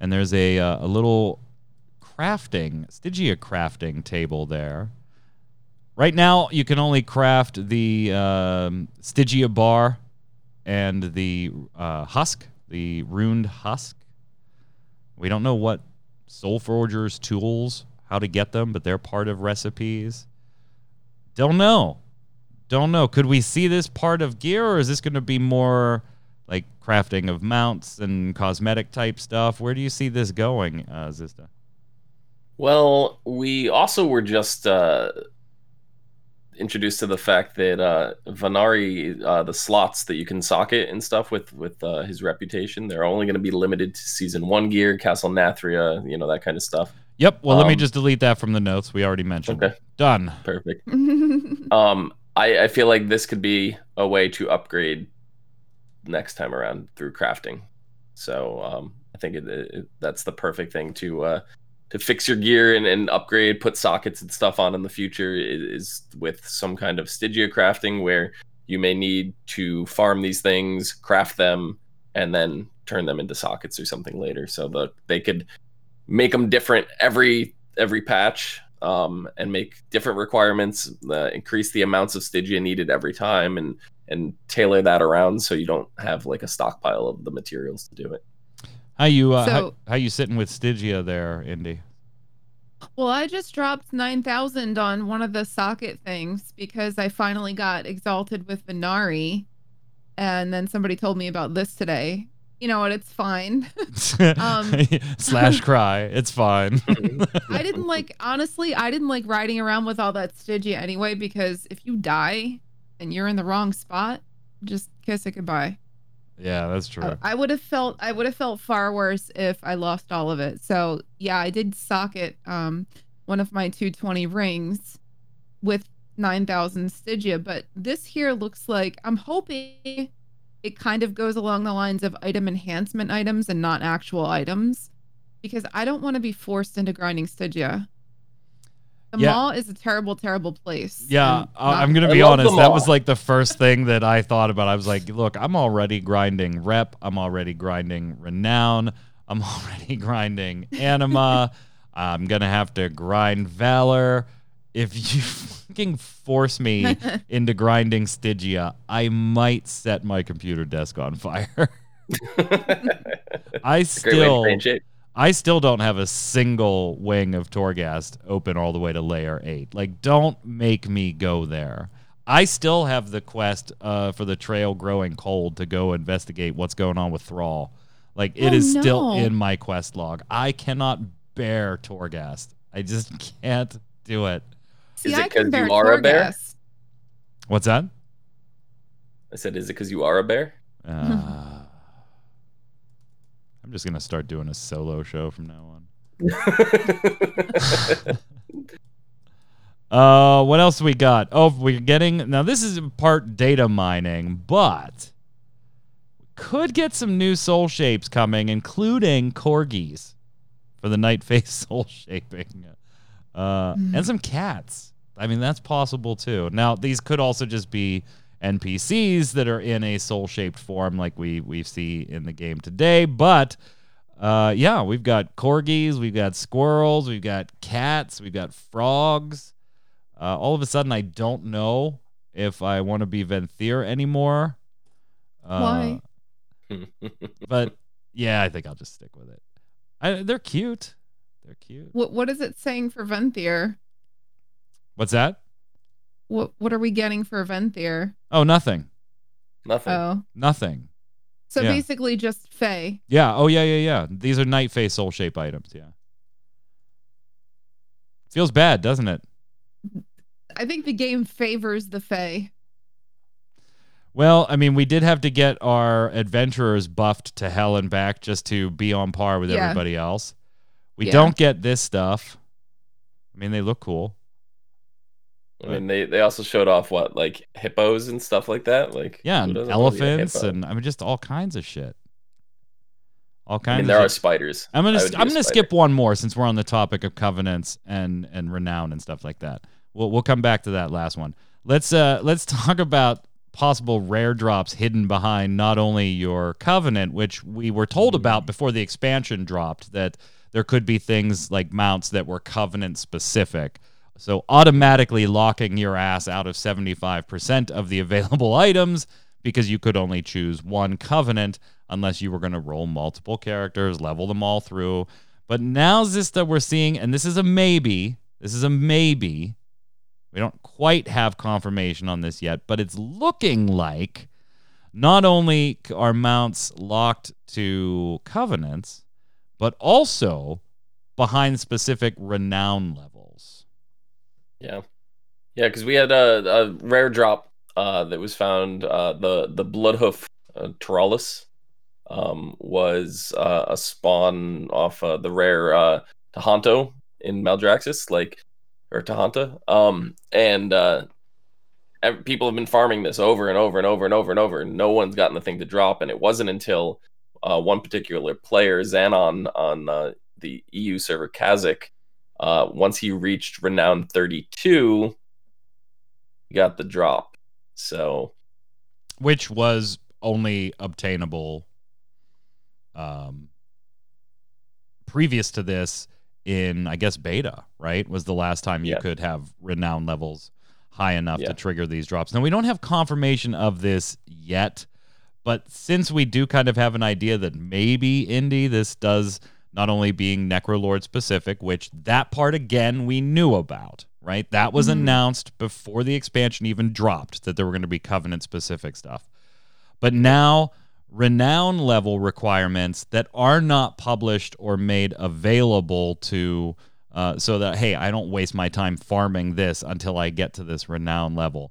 And there's a, uh, a little crafting stygia crafting table there right now you can only craft the um, stygia bar and the uh, husk the runed husk we don't know what soul forgers tools how to get them but they're part of recipes don't know. Don't know. Could we see this part of gear, or is this going to be more like crafting of mounts and cosmetic type stuff? Where do you see this going, uh, Zista? Well, we also were just uh, introduced to the fact that uh, Ve'nari, uh, the slots that you can socket and stuff with with uh, his reputation, they're only going to be limited to season one gear, Castle Nathria, you know that kind of stuff. Yep. Well, um, let me um, just delete that from the notes. We already mentioned. Okay. Done. Perfect. <laughs> um, I, I feel like this could be a way to upgrade next time around through crafting. So um, I think it, it, that's the perfect thing to uh, to fix your gear and, and upgrade, put sockets and stuff on in the future is, with some kind of Stygia crafting where you may need to farm these things, craft them, and then turn them into sockets or something later. So that they could make them different every every patch um, and make different requirements, uh, increase the amounts of Stygia needed every time, and and tailor that around so you don't have like a stockpile of the materials to do it. How you uh, so, how, how you sitting with Stygia there, Indy? Well, I just dropped nine thousand on one of the socket things because I finally got exalted with Ve'nari, and then somebody told me about this today, you know what? It's fine. <laughs> um, <laughs> Slash <laughs> cry. It's fine. I didn't like, honestly, I didn't like riding around with all that Stygia anyway because if you die and you're in the wrong spot, just kiss it goodbye. Yeah, that's true. I, I would have felt I would have felt far worse if I lost all of it. So yeah, I did socket um one of my 220 rings with 9,000 Stygia, but this here looks like I'm hoping it kind of goes along the lines of item enhancement items and not actual items because I don't want to be forced into grinding Stygia. The yeah. Maw is a terrible, terrible place. Yeah, I'm gonna be honest. That was like the first thing that I thought about. I was like, look, I'm already grinding rep. I'm already grinding renown. I'm <laughs> already grinding anima. I'm gonna have to grind valor if you <laughs> fucking force me <laughs> into grinding Stygia, I might set my computer desk on fire. I still I still don't have a single wing of Torghast open all the way to layer 8. Like don't make me go there. I still have the quest uh, for the trail growing cold to go investigate what's going on with Thrall. Like it oh, is no. still in my quest log. I cannot bear Torghast. I just <laughs> can't do it. See, is it because you are a bear? What's that? I said, is it because you are a bear? Uh, I'm just gonna start doing a solo show from now on. <laughs> uh, what else we got? Oh, we're getting now. This is part data mining, but could get some new soul shapes coming, including corgis for the Night Fae <laughs> soul shaping, uh, mm. and some cats. I mean, that's possible too. Now, these could also just be NPCs that are in a soul shaped form like we we see in the game today. But uh, yeah, we've got corgis, we've got squirrels, we've got cats, we've got frogs. Uh, all of a sudden, I don't know if I want to be Venthyr anymore. Uh, Why? <laughs> But yeah, I think I'll just stick with it. I, they're cute. They're cute. What what is it saying for Venthyr? What's that? What what are we getting for Venthyr? Oh, nothing. Nothing. Oh. Nothing. So Yeah. basically just Fae. Yeah. Oh, yeah, yeah, yeah. These are Night Fae soul shape items. Yeah. Feels bad, doesn't it? I think the game favors the Fae. Well, I mean, we did have to get our adventurers buffed to hell and back just to be on par with Yeah. everybody else. We Yeah. don't get this stuff. I mean, they look cool. I mean, they, they also showed off what like hippos and stuff like that. Like Yeah, and doesn't wanna be a elephants and I mean, just all kinds of shit. All kinds. I mean, of there are shit. spiders. I'm gonna I'm gonna skip one more since we're on the topic of covenants and and renown and stuff like that. We'll we'll come back to that last one. Let's uh <laughs> let's talk about possible rare drops hidden behind not only your covenant, which we were told about before the expansion dropped that there could be things like mounts that were covenant specific. So automatically locking your ass out of 75% of the available <laughs> items because you could only choose one covenant unless you were going to roll multiple characters, level them all through. But now this that we're seeing, and this is a maybe. This is a maybe. We don't quite have confirmation on this yet, but it's looking like not only are mounts locked to covenants, but also behind specific renown levels. Yeah, yeah, because we had a, a rare drop uh, that was found. Uh, the the Bloodhoof uh, Tauralus um, was uh, a spawn off uh, the rare uh, Tahanto in Maldraxxus, like or Tahanta. Um, and uh, ev- people have been farming this over and over and over and over and over. And no one's gotten the thing to drop, and it wasn't until uh, one particular player, Xanon, on uh, the EU server Kazzak, uh, once he reached renown 32, he got the drop. So which was only obtainable um previous to this in I guess beta, right? Was the last time you Yeah. could have renown levels high enough Yeah. to trigger these drops. Now we don't have confirmation of this yet, but since we do kind of have an idea that maybe Indy this does not only being Necrolord specific, which that part again we knew about, right? That was Mhm. announced before the expansion even dropped that there were going to be covenant specific stuff. But now renown level requirements that are not published or made available to uh, so that hey i don't waste my time farming this until i get to this renown level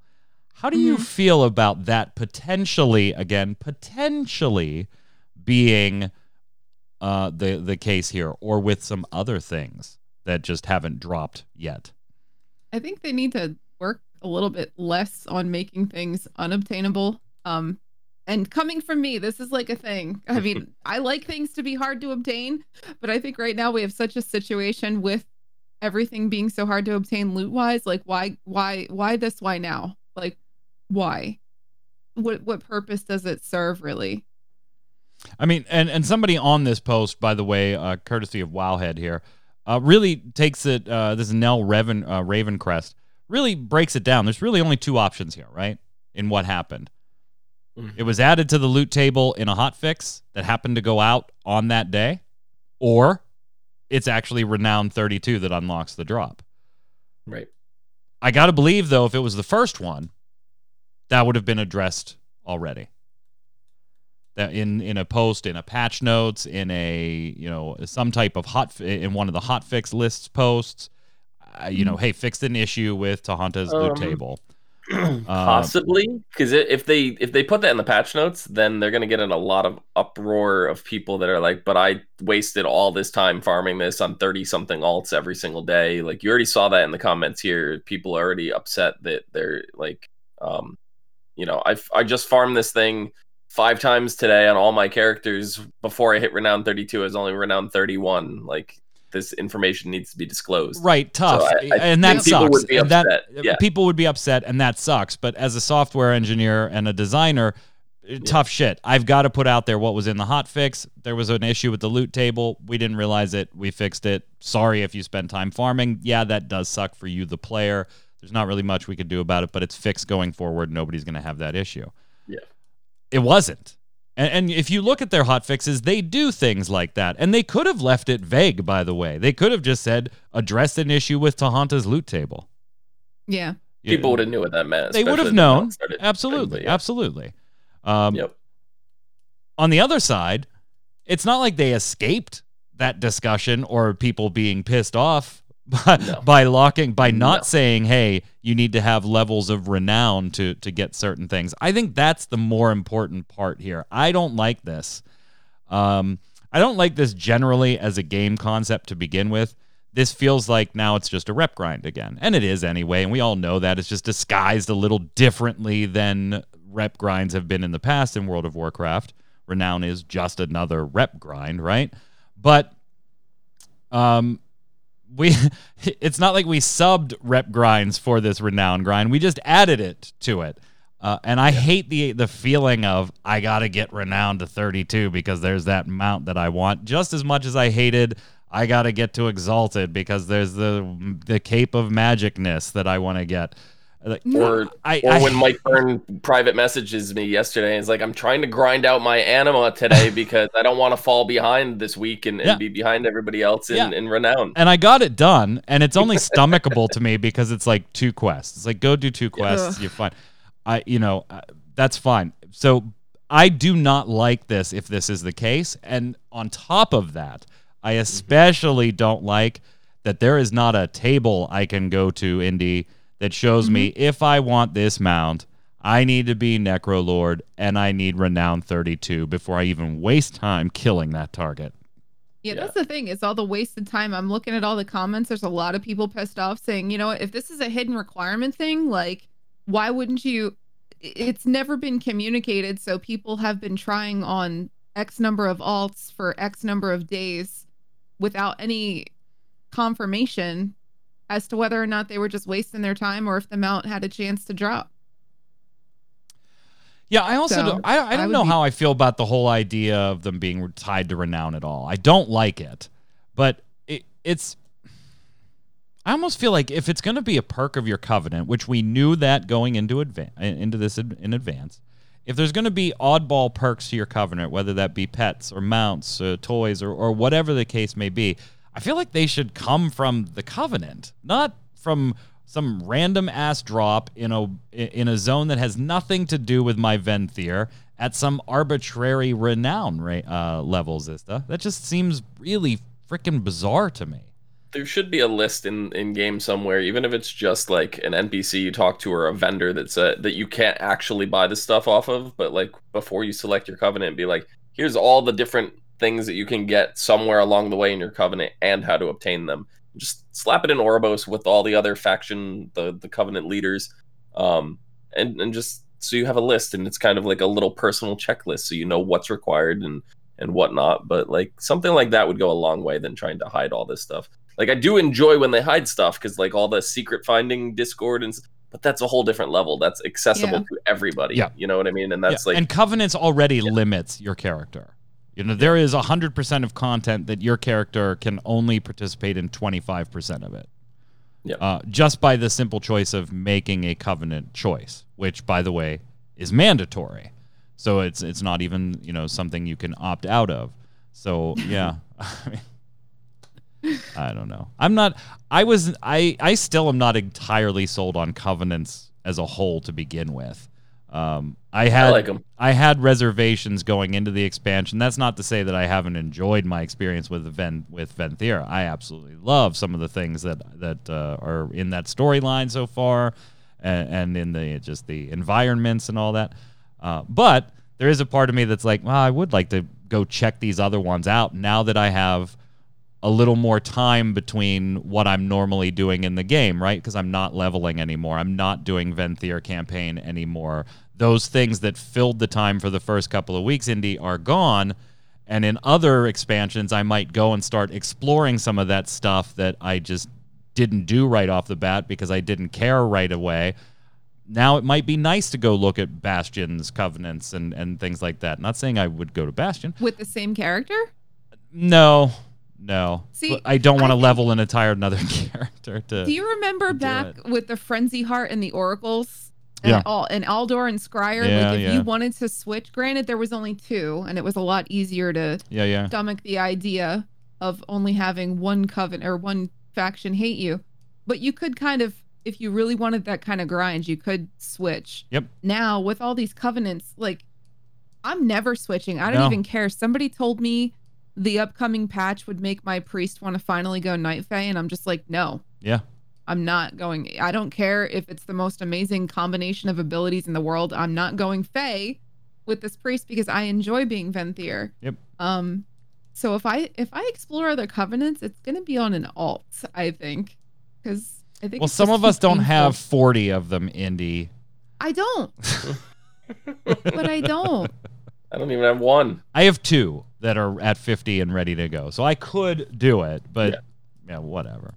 how do you Mhm. feel about that potentially again potentially being uh, the the case here or with some other things that just haven't dropped yet I think they need to work a little bit less on making things unobtainable. Um, and coming from me, this is like a thing. I mean, <laughs> I like things to be hard to obtain, but I think right now we have such a situation with everything being so hard to obtain loot wise. Like, why, why, why this? Why now? Like, why? What, what purpose does it serve, really? I mean, and and somebody on this post, by the way, uh, courtesy of Wowhead here, uh, really takes it. Uh, this is Nell Raven uh, Ravencrest really breaks it down. There's really only two options here, right? In what happened, Mhm. it was added to the loot table in a hotfix that happened to go out on that day, or it's actually renowned 32 that unlocks the drop. right. I got to believe though, if it was the first one, that would have been addressed already. That in in a post, in a patch notes, in a you know some type of hot in one of the hot fix lists posts, uh, you know, hey, fixed an issue with Tahanta's loot Um, table. <clears throat> Possibly, because if they if they put that in the patch notes, then they're gonna get in a lot of uproar of people that are like, "But I wasted all this time farming this on thirty something alts every single day." Like you already saw that in the comments here. People are already upset that they're like, um, you know, I I just farmed this thing five times today on all my characters before I hit renown thirty two. I was only renown thirty one. Like this information needs to be disclosed. Right, tough, I- I and that sucks. and that yeah. people would be upset, and that sucks. But as a software engineer and a designer, uh, tough shit. I've got to put out there what was in the hot fix. There was an issue with the loot table. We didn't realize it. We fixed it. Sorry if you spent time farming. Yeah, that does suck for you, the player. There's not really much we could do about it, but it's fixed going forward. Nobody's going to have that issue. Yeah. It wasn't. And, and if you look at their hot fixes, they do things like that. And they could have left it vague, by the way. They could have just said, address an issue with Tahanta's loot table. Yeah. You- People would have knew what that meant. they would have known. it started trending, Absolutely. yeah. Absolutely. Um, Yep. on the other side, it's not like they escaped that discussion or people being pissed off by, <laughs> No. by locking by not No. saying, "Hey, you need to have levels of renown to to get certain things." I think that's the more important part here. I don't like this. Um, I don't like this generally as a game concept to begin with. This feels like now it's just a rep grind again. And it is anyway, and we all know that it's just disguised a little differently than rep grinds have been in the past in World of Warcraft. Renown is just another rep grind, right? But um we <laughs> it's not like we subbed rep grinds for this renown grind. We just added it to it. Uh, and I hate the the feeling of I gotta get renown to 32 because there's that mount that I want just as much as I hated I gotta get to exalted because there's the the cape of magicness that I want to get. Like, Or I, or I- when Mike Byrne private messages me yesterday, and is like, "I'm trying to grind out my anima today <laughs> because I don't want to fall behind this week and, and Yeah. be behind everybody else in, Yeah. in renown." and I got it done, and it's only <laughs> stomachable to me because it's like two quests. It's like go do two quests, Ugh. you're fine. I, you know, uh, that's fine. So I do not like this if this is the case, and on top of that, I especially don't like that there is not a table I can go to, Indy, that shows me mm-hmm. if I want this mount. I need to be Necrolord and I need Renown 32 before I even waste time killing that target. Yeah, Yeah. that's the thing. It's all the wasted time. I'm looking at all the comments. There's a lot of people pissed off saying, you know if this is a hidden requirement thing, like, why wouldn't you? It's never been communicated. So people have been trying on X number of alts for X number of days without any confirmation as to whether or not they were just wasting their time or if the mount had a chance to drop. Yeah, I also So, don't, I, I I don't would know be- how I feel about the whole idea of them being tied to renown at all. I don't like it, but it, it's. I almost feel like if it's going to be a perk of your covenant, which we knew that going into advan- into this in advance, if there's going to be oddball perks to your covenant, whether that be pets or mounts, uh, toys, or or whatever the case may be, I feel like they should come from the covenant, not from some random ass drop in a in a zone that has nothing to do with my Venthyr at some arbitrary renown uh, level, Zista. That just seems really freaking bizarre to me. there should be a list in in game somewhere, even if it's just like an NPC you talk to or a vendor that's uh that you can't actually buy the stuff off of. But like before you select your covenant, be like, here's all the different things that you can get somewhere along the way in your covenant and how to obtain them. Just slap it in Oribos with all the other faction, the the covenant leaders, um, and and just so you have a list and it's kind of like a little personal checklist, so you know what's required and and whatnot. But like something like that would go a long way than trying to hide all this stuff like I do enjoy when they hide stuff because like all the secret finding Discord and but that's a whole different level. That's accessible Yeah. to everybody. Yeah. You know what I mean? And that's Yeah, like and covenants already limits your character. You know, there is hundred percent of content that your character can only participate in twenty five percent of it. Yeah. Uh, just by the simple choice of making a covenant choice, which, by the way, is mandatory. So it's it's not even you know something you can opt out of. So yeah, I <laughs> mean, I don't know. I'm not. I was. I. I still am not entirely sold on covenants as a whole to begin with. Um, I had. I like. I had reservations going into the expansion. That's not to say that I haven't enjoyed my experience with Ven with Venthira. I absolutely love some of the things that that uh, are in that storyline so far, and, and in the just the environments and all that. Uh, but there is a part of me that's like, well, I would like to go check these other ones out now that I have a little more time between what I'm normally doing in the game, right? Because I'm not leveling anymore. I'm not doing Venthyr campaign anymore. Those things that filled the time for the first couple of weeks, Indy, are gone. And in other expansions, I might go and start exploring some of that stuff that I just didn't do right off the bat because I didn't care right away. Now it might be nice to go look at Bastion's covenants and, and things like that. Not saying I would go to Bastion. With the same character? No, no. See, But I don't want to level an entire another <laughs> character to. Do you remember do back with the Frenzyheart and the Oracles? Yeah. And, all, and Aldor and Scryer, Yeah, like if yeah. you wanted to switch, granted there was only two, and it was a lot easier to yeah, yeah. stomach the idea of only having one coven or one faction hate you. But you could kind of, if you really wanted that kind of grind, you could switch. Yep. Now with all these covenants, like I'm never switching. I don't No. even care. Somebody told me the upcoming patch would make my priest want to finally go Night Fae, and I'm just like, no. Yeah. I'm not going. I don't care if it's the most amazing combination of abilities in the world. I'm not going Fae with this priest because I enjoy being Venthyr. Yep. Um, so if I if I explore other covenants, it's gonna be on an alt, I think, because I think. Well, some of us don't painful. have 40 of them, Indy. I don't, <laughs> but I don't. I don't even have one. I have two that are at 50 and ready to go. So I could do it, but yeah, whatever.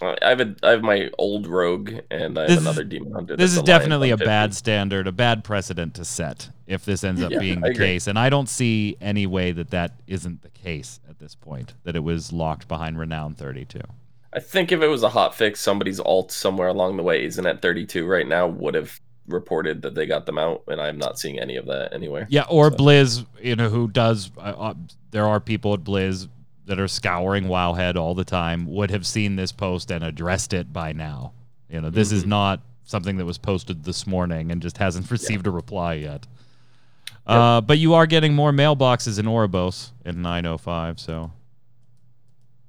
Uh, I have a, I have my old rogue, and I have This another demon hunter. This is definitely a 150. bad <laughs> standard, a bad precedent to set if this ends up Yeah, being the case. And I don't see any way that that isn't the case at this point, that it was locked behind Renown 32. I think if it was a hot fix, somebody's alt somewhere along the way isn't at 32 right now would have reported that they got them out, and I'm not seeing any of that anywhere. Yeah, or So- Blizz, you know, who does. Uh, uh, there are people at Blizz that are scouring Wowhead all the time, would have seen this post and addressed it by now. You know, this is Mhm. not something that was posted this morning and just hasn't received a reply yet. Uh, but you are getting more mailboxes in Oribos in 905, so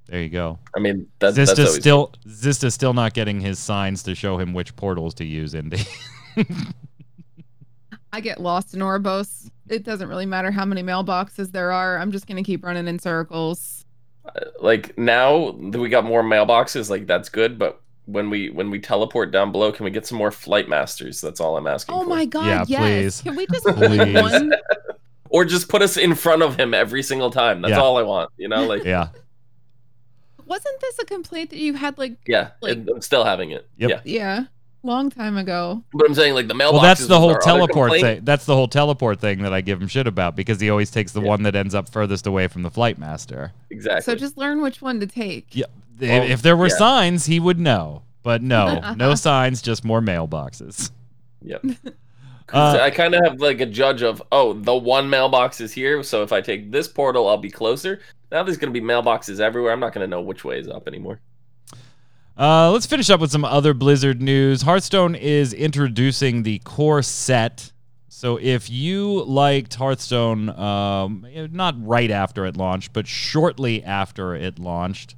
there you go. I mean, that, that's Zista's always still Zista's still not getting his signs to show him which portals to use, Indy. <laughs> <laughs> I get lost in Oribos. It doesn't really matter how many mailboxes there are. I'm just gonna keep running in circles. Uh, like now that we got more mailboxes, like that's good. But when we when we teleport down below, can we get some more flight masters? That's all I'm asking. Oh for. my god, Yeah, yes. please. Can we just <laughs> Please. one? <laughs> Or just put us in front of him every single time. That's Yeah. all I want. You know, like yeah. Wasn't this a complaint that you had like yeah, Like- I'm still having it. Yep. Yeah, yeah, long time ago? but I'm saying like the mailboxes. Well, that's the whole teleport thing. That's the whole teleport thing that I give him shit about because he always takes the Yeah. one that ends up furthest away from the flight master. Exactly. So just learn which one to take. Yeah. Well, if there were yeah. signs, he would know. But no, no <laughs> signs, just more mailboxes. Yep. Uh, <laughs> So I kind of have like a judge of, oh, the one mailbox is here, so if I take this portal, I'll be closer. Now there's going to be mailboxes everywhere. I'm not going to know which way is up anymore. Uh, let's finish up with some other Blizzard news. Hearthstone is introducing the core set. So if you liked Hearthstone, um, not right after it launched, but shortly after it launched,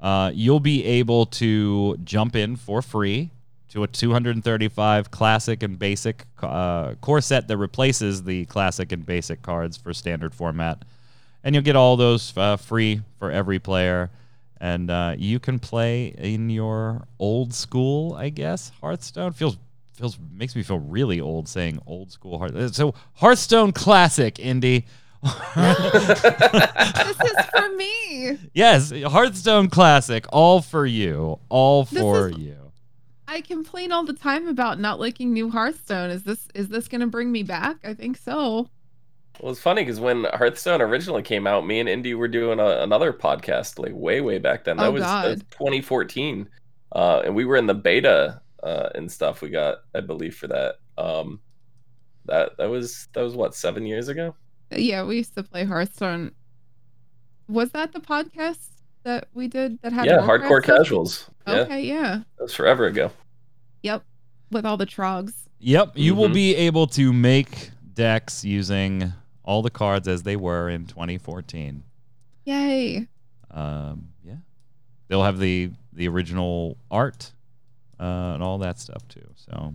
uh, you'll be able to jump in for free to a 235 classic and basic uh, core set that replaces the classic and basic cards for standard format. And you'll get all those uh, free for every player and uh, you can play in your old school, I guess. Hearthstone feels feels makes me feel really old saying old school Hearth. So Hearthstone Classic, Indy. This is for me. yes, Hearthstone Classic, all for you, all for is- you. I complain all the time about not liking new Hearthstone. Is this is this gonna bring me back? I think so. Well, it's funny because when Hearthstone originally came out, me and Indy were doing a, another podcast like way, way back then. That Oh, was that was God. 2014, uh, and we were in the beta uh, and stuff. We got, I believe, for that. Um, that that was that was what seven years ago. Yeah, we used to play Hearthstone. Was that the podcast that we did that had yeah, hardcore stuff? casuals. Okay, yeah. that was forever ago. Yep. With all the trogs. Yep, you will Mhm. be able to make decks using all the cards as they were in 2014. Yay. Um, yeah, they'll have the the original art uh, and all that stuff too. So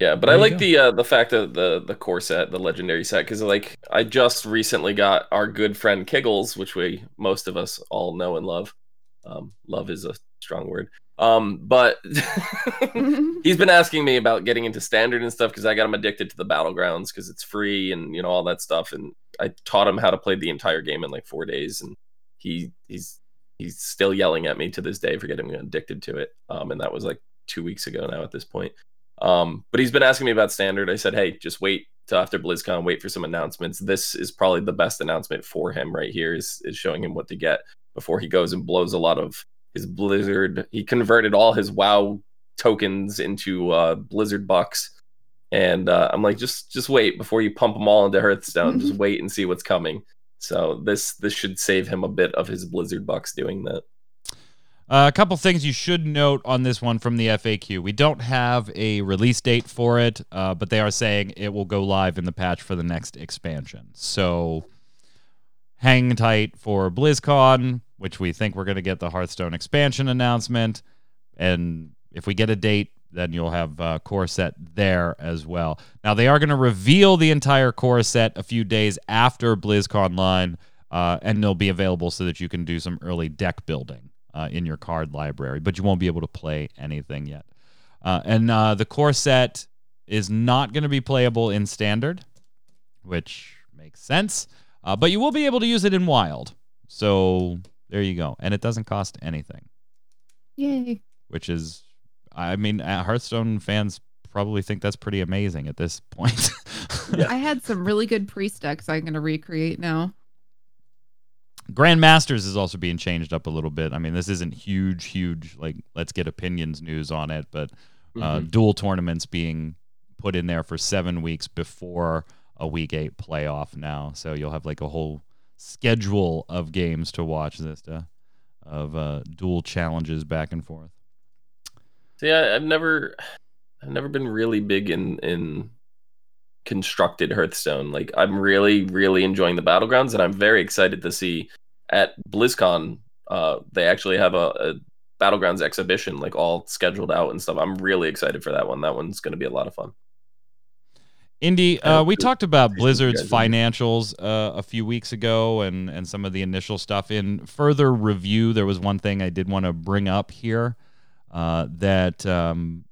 Yeah, but There I like go. the uh, the fact that the the core set, the legendary set, because like I just recently got our good friend Kiggles, which we most of us all know and love. Um, love is a strong word. Um, but <laughs> he's been asking me about getting into standard and stuff because I got him addicted to the battlegrounds because it's free and you know all that stuff. And I taught him how to play the entire game in like four days, and he he's he's still yelling at me to this day for getting addicted to it. Um, and that was like two weeks ago now at this point. Um, but he's been asking me about standard. I said, hey, just wait till after BlizzCon, wait for some announcements. This is probably the best announcement for him right here. Is is showing him what to get before he goes and blows a lot of Blizzard. He converted all his WoW tokens into uh, Blizzard bucks, and uh, I'm like, just just wait before you pump them all into Hearthstone. just <laughs> wait and see what's coming. So this this should save him a bit of his Blizzard bucks doing that. Uh, a couple things you should note on this one from the FAQ. We don't have a release date for it, uh, but they are saying it will go live in the patch for the next expansion. So hang tight for BlizzCon, which we think we're going to get the Hearthstone expansion announcement. And if we get a date, then you'll have uh, core set there as well. Now they are going to reveal the entire core set a few days after BlizzConline, uh, and they'll be available so that you can do some early deck building uh, in your card library, but you won't be able to play anything yet. Uh, and uh, the core set is not going to be playable in standard, which makes sense. But you will be able to use it in wild. So there you go, and it doesn't cost anything. Yay! Which is, I mean, uh, Hearthstone fans probably think that's pretty amazing at this point. <laughs> yeah. I had some really good priest decks I'm going to recreate now. Grandmasters is also being changed up a little bit. I mean, this isn't huge, huge, like, let's get opinions news on it, but uh, mm-hmm. dual tournaments being put in there for seven weeks before a week eight playoff now. So you'll have like a whole schedule of games to watch this to, of uh, dual challenges back and forth. So yeah, I've never, I've never been really big in in constructed Hearthstone. Like I'm really, really enjoying the battlegrounds, and I'm very excited to see at BlizzCon. Uh, they actually have a, a battlegrounds exhibition, like all scheduled out and stuff. I'm really excited for that one. That one's going to be a lot of fun. Indy, uh, we talked about Blizzard's financials uh, a few weeks ago and, and some of the initial stuff. In further review, there was one thing I did want to bring up here uh, that um,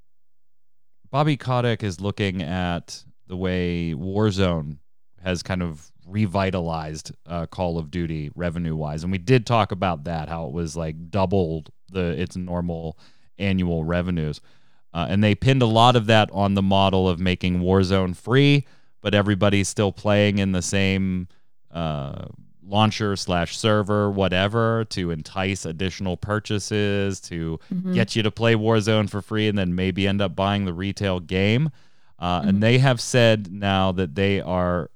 Bobby Kotick is looking at the way Warzone has kind of revitalized uh, Call of Duty revenue wise, and we did talk about that how it was like doubled the its normal annual revenues, uh, and they pinned a lot of that on the model of making Warzone free, but everybody's still playing in the same. Uh, launcher slash server whatever to entice additional purchases to mm-hmm. get you to play warzone for free and then maybe end up buying the retail game uh, mm-hmm. And they have said now that they are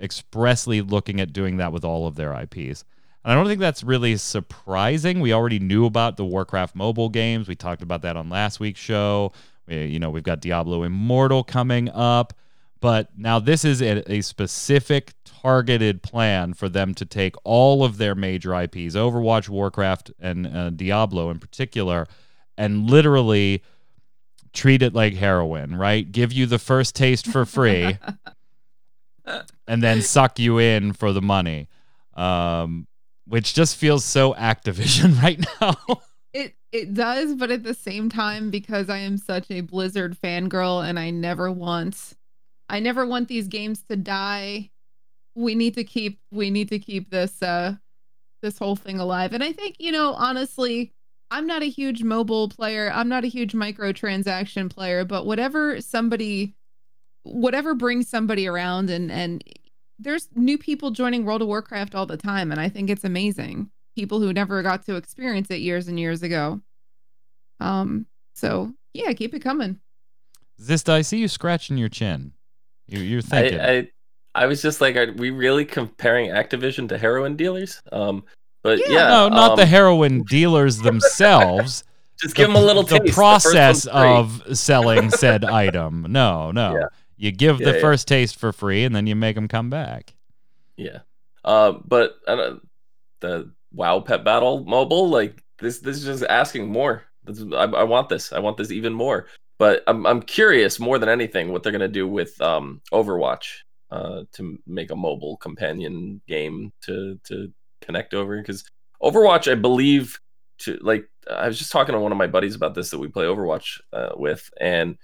expressly looking at doing that with all of their IPs. And I don't think that's really surprising. We already knew about the Warcraft mobile games. We talked about that on last week's show. We, you know, we've got Diablo Immortal coming up. But now this is a, a specific targeted plan for them to take all of their major IPs, Overwatch, Warcraft, and uh, Diablo in particular, and literally – treat it like heroin, right? Give you the first taste for free <laughs> and then suck you in for the money. Um, which just feels so Activision <laughs> right now. it it does, but at the same time, because I am such a Blizzard fangirl and I never want I never want these games to die. We need to keep we need to keep this uh this whole thing alive. And I think, you know, honestly, I'm not a huge mobile player. I'm not a huge microtransaction player, but whatever somebody whatever brings somebody around and and there's new people joining World of Warcraft all the time and I think it's amazing. People who never got to experience it years and years ago. Um so yeah, keep it coming. Zista, I see you scratching your chin. You, you're thinking. I, I, I was just like, are we really comparing Activision to heroin dealers? Um, but yeah, yeah no, not um, the heroin dealers themselves. <laughs> Just give them a little the taste. process the process of selling said <laughs> item. No, no. Yeah. You give yeah, the yeah. first taste for free, and then you make them come back. Yeah, uh, but uh, the WoW Pet Battle mobile, like this, this is just asking more. Is, I, I, want this. I want this even more. But I'm, I'm curious more than anything what they're gonna do with um, Overwatch uh, to make a mobile companion game to to connect over because Overwatch, I believe, to like I was just talking to one of my buddies about this that we play Overwatch uh, with, and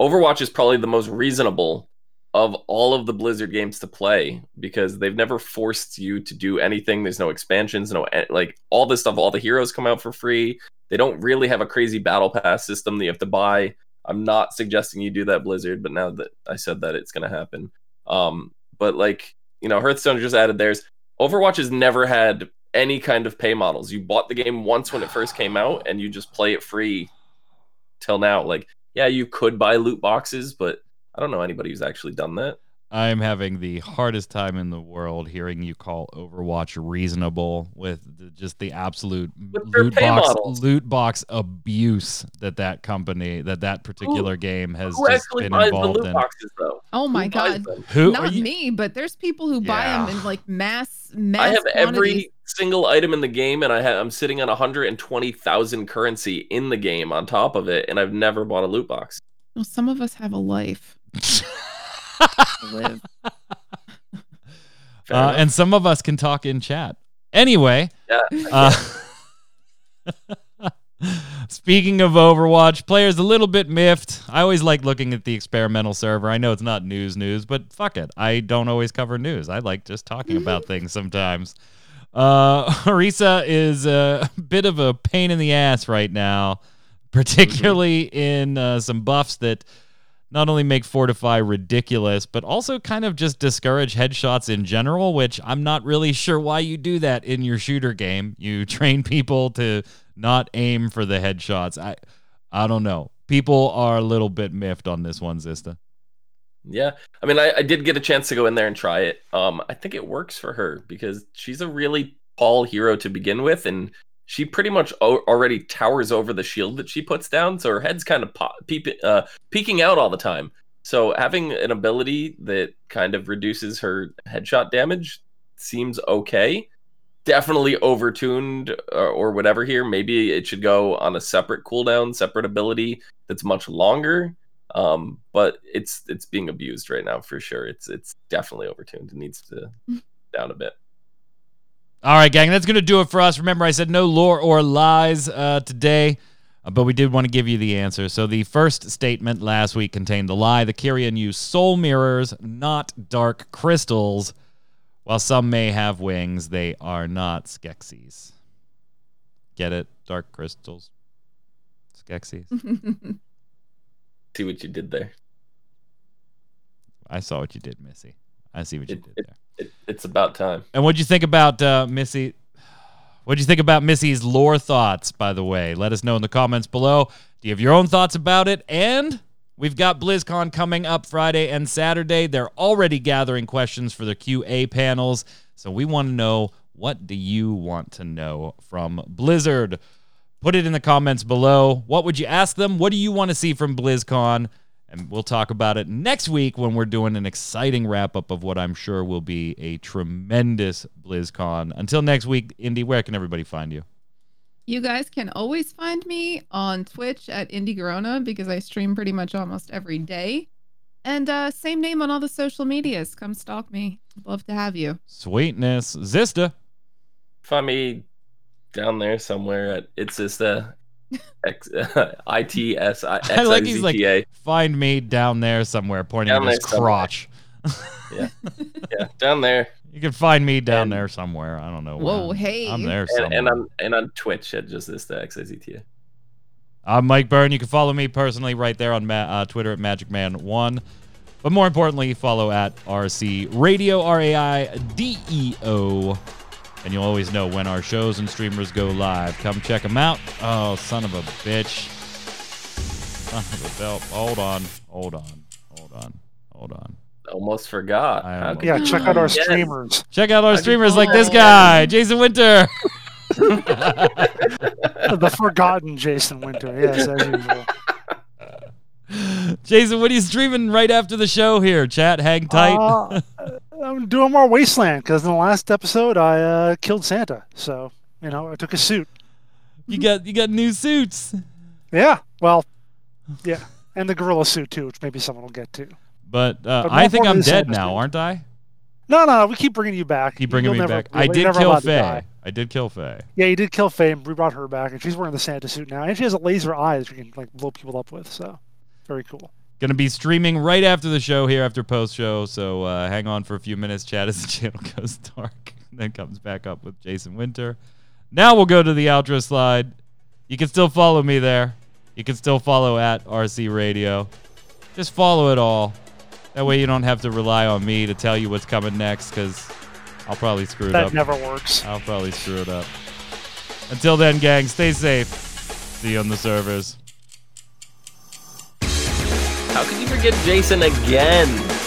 Overwatch is probably the most reasonable of all of the Blizzard games to play because they've never forced you to do anything. There's no expansions, no like all this stuff. All the heroes come out for free. They don't really have a crazy battle pass system that you have to buy. I'm not suggesting you do that, Blizzard, but now that I said that, it's going to happen. Um, but like you know, Hearthstone just added theirs. Overwatch has never had any kind of pay models. You bought the game once when it first came out, and you just play it free till now. Like, yeah, you could buy loot boxes, but I don't know anybody who's actually done that. I'm having the hardest time in the world hearing you call Overwatch reasonable with the, just the absolute loot box models. loot box abuse that that company that that particular game has Who just been buys the involved loot in. boxes though? Oh my Who god. Who Not me, but there's people who buy them in like mass mass I have quantities. every single item in the game, and I have I'm sitting on 120,000 currency in the game on top of it, and I've never bought a loot box. Well, some of us have a life live. Uh, and some of us can talk in chat. Anyway, yeah, uh, <laughs> speaking of Overwatch, players a little bit miffed. I always like looking at the experimental server. I know it's not news news, but fuck it. I don't always cover news. I like just talking about things sometimes. Uh, <laughs> Orisa is a <laughs> bit of a pain in the ass right now, particularly in uh, some buffs that not only make Fortify ridiculous, but also kind of just discourage headshots in general, which I'm not really sure why you do that in your shooter game. You <laughs> train people to not aim for the headshots. I I don't know. People are a little bit miffed on this one, Xizta. Yeah. I mean, I, I did get a chance to go in there and try it. Um, I think it works for her because she's a really tall hero to begin with, and she pretty much already towers over the shield that she puts down, so her head's kind of pop, peep, uh, peeking out all the time. So having an ability that kind of reduces her headshot damage seems okay. Definitely overtuned or, or whatever here. Maybe it should go on a separate cooldown, separate ability that's much longer. Um, but it's it's being abused right now for sure. It's it's definitely overtuned. It needs to <laughs> down a bit. All right, gang, that's going to do it for us. Remember, I said no lore or lies uh, today, uh, but we did want to give you the answer. So, the first statement last week contained the lie the Kyrian use soul mirrors, not dark crystals. While some may have wings, they are not Skeksis. Get it? Dark crystals. Skeksis. <laughs> See what you did there. I saw what you did, Missy. I see what you It- did it- there. It, it's about time. And what'd you think about uh, Missy? What'd you think about Missy's lore thoughts, by the way? Let us know in the comments below. Do you have your own thoughts about it? And we've got BlizzCon coming up Friday and Saturday. They're already gathering questions for the QA panels. So we want to know what do you want to know from Blizzard? Put it in the comments below. What would you ask them? What do you want to see from BlizzCon? And we'll talk about it next week when we're doing an exciting wrap up of what I'm sure will be a tremendous BlizzCon. Until next week, Indy, where can everybody find you? You guys can always find me on Twitch at Indie Corona because I stream pretty much almost every day. And uh, same name on all the social medias. Come stalk me. Love to have you. Sweetness. Xizta. Find me down there somewhere at it's just a X <laughs> I T S I X <laughs> I I like he's like, T A. find me down there somewhere, pointing Down at his crotch. <laughs> Yeah, yeah, down there, You can find me down And- there somewhere. I don't know. Whoa, I'm- hey. I'm there and, somewhere. and on and on Twitch at just this the X I Z T A. I'm Mike Byrne. You can follow me personally right there on Ma- uh, Twitter at MagicMan1. But more importantly, follow at RC Radio, R A I D E O. And you'll always know when our shows and streamers go live. Come check them out. Oh, son of a bitch. Son of a belt. Hold on. Hold on. Hold on. Hold on. Almost forgot. I almost- Yeah, you check out our forget? streamers. Check out our How'd streamers like this guy, Jason Winter. <laughs> the forgotten Jason Winter. Yes, as usual. Jason, what are you streaming right after the show here? Chat, hang tight. Uh, <laughs> I'm doing more Wasteland because in the last episode I uh, killed Santa. So you know I took a suit. you got you got new suits. Yeah, well, yeah, and the gorilla suit too, which maybe someone will get to. But, uh, But I think I'm dead now, aren't I? No, no, we keep bringing you back. Keep bringing You'll me never- back. I did kill Faye. I did kill Faye. Yeah, you did kill Faye. and We brought her back, and she's wearing the Santa suit now, and she has a laser eye that she can like blow people up with. So, very cool. Gonna be streaming right after the show here after post show, so uh, hang on for a few minutes. Chat as the <laughs> channel goes dark, <laughs> then comes back up with Jason Winter. Now we'll go to the outro slide. You can still follow me there. You can still follow at RC Radio. Just follow it all. That way you don't have to rely on me to tell you what's coming next because I'll probably screw it That up. That never works. I'll probably screw it up. Until then, gang, stay safe. See you on the servers. How could you forget Jason again?